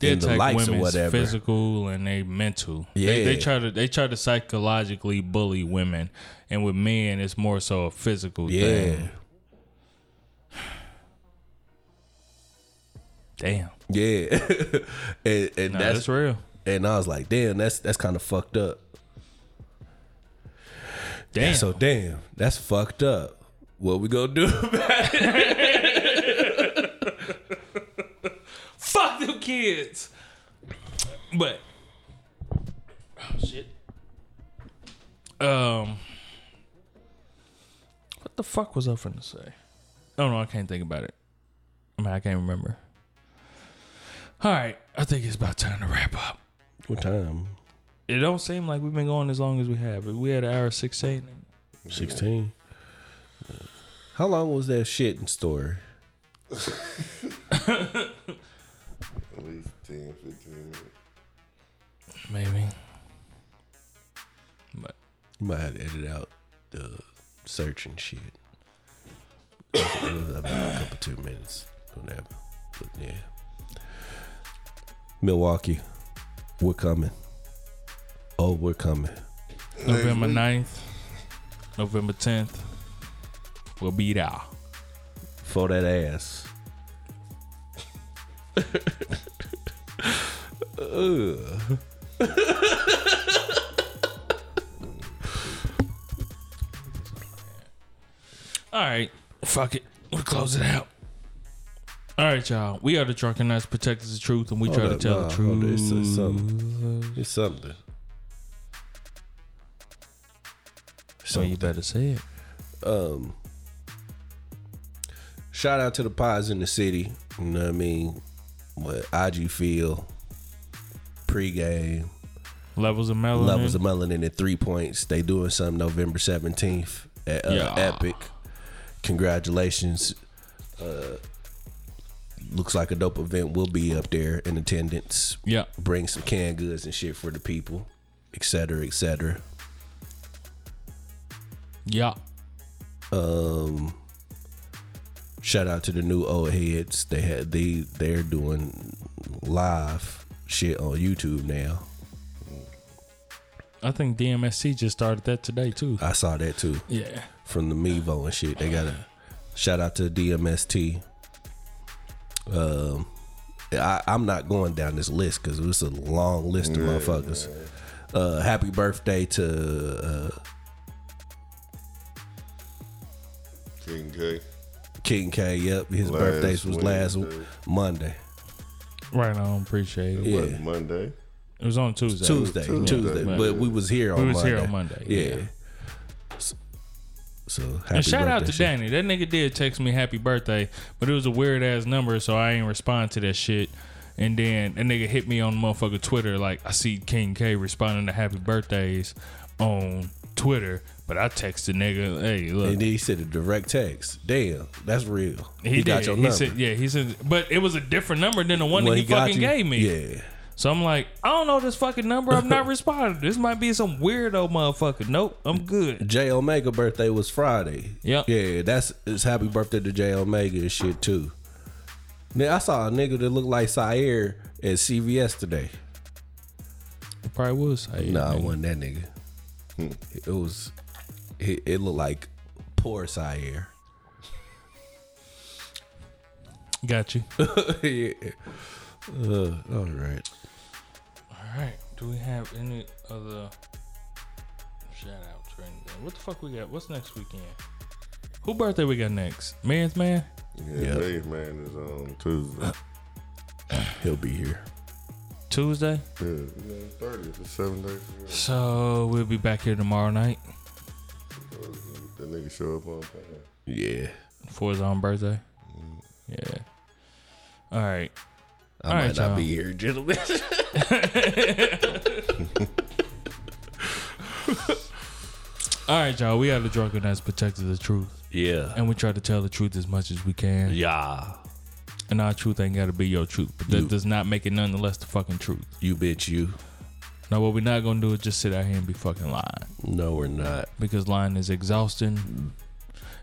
they the attack likes or women's whatever. physical and they mental. They, they try to they try to psychologically bully women, and with men it's more so a physical Yeah. thing. Damn, Yeah, *laughs* and, and nah, that's that's real. and I was like, damn, that's that's kind of fucked up. Damn. So damn, that's fucked up. What we gonna do *laughs* about it? *laughs* fuck them kids. But oh shit. Um, what the fuck was I finna say? Oh no, I can't think about it. I mean, I can't remember. All right, I think it's about time to wrap up. What time? It don't seem like we've been going as long as we have. We had an hour sixteen. Sixteen. How long was that shitting story? At least 10, 15 minutes. Maybe. But You might have to edit out the search and shit. It was about a couple two minutes, whatever. But yeah, Milwaukee, we're coming. Oh, we're coming. November week. 9th, November 10th, we'll be there. For that ass. Ugh. All right, fuck it. We'll close it out. All right, y'all. We are the Drunken Knights Protectors of Truth, and we try Hold to tell nah, the truth. on. It's, it's something. It's something. So you better say it. um shout out to the pods in the city. You know what I mean? What IG feel pregame Levels of melanin. levels of melanin at three points. They doing something November seventeenth at uh, Yeah. Epic. Congratulations. Uh, looks like a dope event. We'll be up there in attendance. yeah. Bring some canned goods and shit for the people, etc., cetera, et cetera. Yeah. Um, shout out to the new old heads. They had they they're doing live shit on YouTube now. I think DMSC just started that today too. I saw that too Yeah. from the Mevo and shit. They got a shout out to DMST. Um, I, I'm not going down this list because it's a long list of motherfuckers. Uh, happy birthday to uh, King K. King K. Yep, his Last birthday was last Monday. Right on. Appreciate it. Yeah. What, Monday. It was on Tuesday. Tuesday, Tuesday. Tuesday, Yeah. but we was here on We was Monday. here on Monday, Yeah. yeah. So, happy And shout out to shit. Danny. That nigga did text me happy birthday, but it was a weird ass number, so I ain't respond to that shit. And then a nigga hit me on motherfucker Twitter like I see King K responding to happy birthdays on Twitter, but I texted nigga, hey look, And then he said a direct text. Damn, that's real. He, he, got your he number. said yeah, he said, but it was a different number than the one When that he, got fucking you- gave me. Yeah. So I'm like, I don't know this fucking number. I'm not *laughs* responding. This might be some weirdo motherfucker. Nope, I'm good. J Omega birthday was Friday. Yep. Yeah, that's it's happy birthday to J Omega and shit too. Now I saw a nigga that looked like Sire at CVS today. It probably was. Hey, Nah, it wasn't that nigga. It was. It, it looked like poor Sire. Got you. *laughs* yeah. Uh, all right. Have any other shout outs or anything? What the fuck we got? What's next weekend? Who birthday we got next? Man's man. Yeah, Yep. Dave man is on Tuesday. *clears throat* He'll be here. Tuesday. yeah, yeah, thirty. It's seven days. ago. So we'll be back here tomorrow night That nigga show up on time. Yeah. for his own birthday. Mm-hmm. Yeah. All right. I All might right, not y'all. be here, gentlemen. *laughs* *laughs* All right, y'all. We are the drunken that's protected the truth, yeah. and we try to tell the truth as much as we can. Yeah. And our truth ain't got to be your truth, but that You- does not make it nonetheless the fucking truth. You bitch, you. Now, what we're not gonna do is just sit out here and be fucking lying, No, we're not. because lying is exhausting.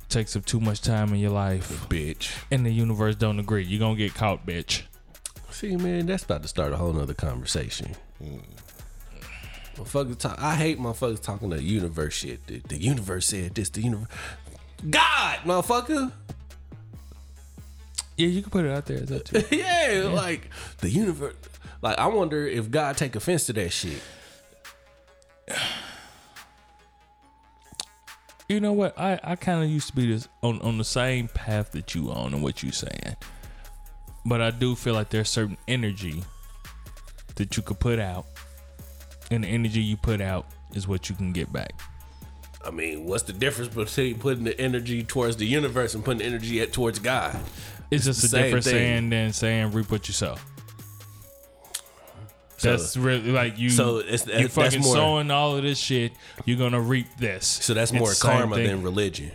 Takes up too much time in your life, Bitch. and the universe don't agree. You're gonna get caught, bitch. Man, that's about to start a whole nother conversation. Motherfuckers talk. I hate motherfuckers talking the universe shit. The, the universe said this. The universe. God, motherfucker. Yeah, you can put it out there as that too. *laughs* yeah, like the universe. Like I wonder if God take offense to that shit. You know what? I, I kind of used to be this on, on the same path that you on and what you saying. But I do feel like there's certain energy that you could put out. And the energy you put out is what you can get back. I mean, what's the difference between putting the energy towards the universe and putting the energy at, towards God? It's, just the a different thing. saying than saying reap what you sow. So- that's really like you. So it's- you fucking more- sowing all of this shit. You're gonna reap this. So that's more karma than religion.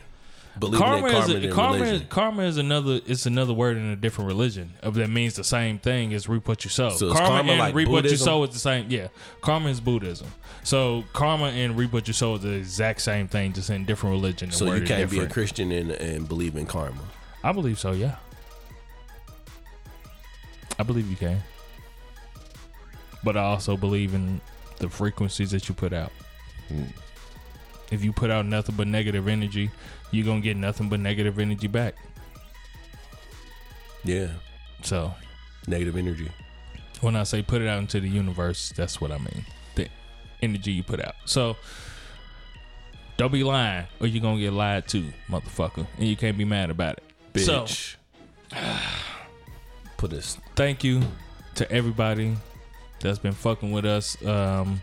Believing karma, in karma is a, karma, is, karma is another it's another word in a different religion of that means the same thing as reap what you sow. So karma, karma and like reap what you sow is the same. Yeah, karma is Buddhism. So karma and reap what you sow is the exact same thing, just in different religion. So you can't be a. Christian and, and believe in karma. I believe so. Yeah, I believe you can, but I also believe in the frequencies that you put out. If you put out nothing but negative energy, you're gonna get nothing but negative energy back. Yeah. So Negative energy. when I say put it out into the universe, that's what I mean. The energy you put out. So don't be lying, or you're gonna get lied to, motherfucker, and you can't be mad about it. So Bitch. *sighs* Put us. thank you to everybody that's been fucking with us. Um,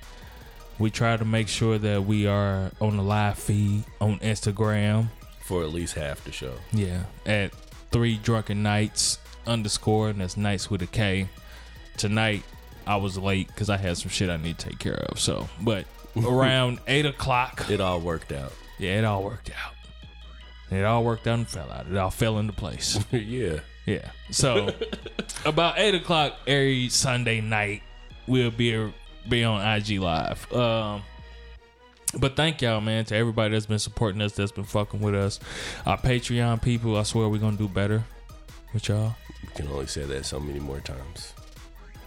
we try to make sure that we are on the live feed on Instagram. for at least half the show. Yeah, at three drunken knights underscore, and that's nights with a K. Tonight I was late because I had some shit I need to take care of. So, but *laughs* around eight o'clock, It all worked out. yeah, it all worked out. It all worked out and fell out. It all fell into place. *laughs* yeah. Yeah. So *laughs* about eight o'clock every Sunday night, we'll be be on IG live. Um, but thank y'all, man, to everybody that's been supporting us, that's been fucking with us. Our Patreon people, I swear we're gonna do better with y'all. You can only say that so many more times.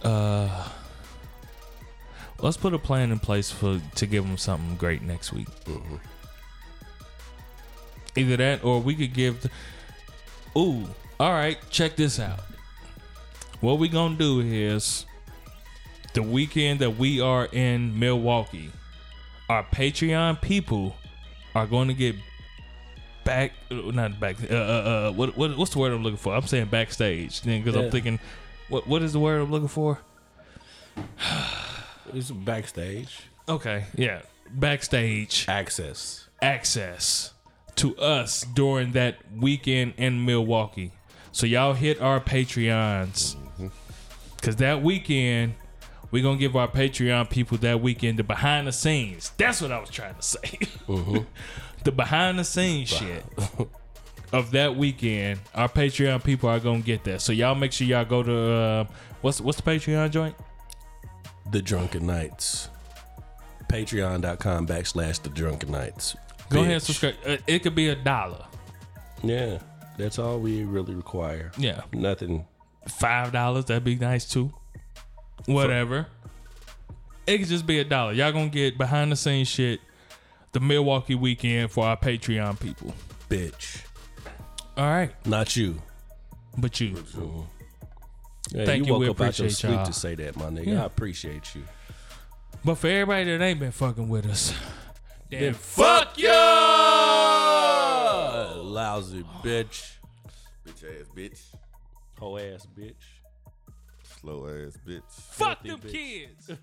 Uh, let's put a plan in place for to give them something great next week. Mhm. Either that, or we could give. The, ooh, all right. Check this out. What we gonna do is the weekend that we are in Milwaukee, our Patreon people are going to get back, not back. Uh, uh, uh what, what what's the word I'm looking for? I'm saying backstage, then because Yeah. I'm thinking, what what is the word I'm looking for? *sighs* It's backstage Okay, yeah, backstage access. access to us during that weekend in Milwaukee. So y'all hit our Patreons. Cause that weekend, we're gonna give our Patreon people that weekend the behind the scenes. That's what I was trying to say. *laughs* the behind the scenes shit of that weekend. Our Patreon people are gonna get that. So y'all make sure y'all go to uh, what's what's the Patreon joint? The Drunken Knights. Patreon.com backslash The Drunken Knights. Go ahead and subscribe. Uh, it could be a dollar. Yeah, that's all we really require. Yeah. Nothing. Five dollars, that'd be nice too. Whatever. It could just be a dollar. Y'all gonna get behind the scenes shit the Milwaukee weekend for our Patreon people. Bitch. All right. Not you. But you. Yeah, Thank you you, we woke up out your appreciate sleep y'all. to say that, my nigga. Yeah. I appreciate you. But for everybody that ain't been fucking with us, then, Then fuck you. Lousy bitch. Bitch ass bitch. Whole ass bitch. Slow ass bitch. Fuck Filthy them bitch. kids. *laughs*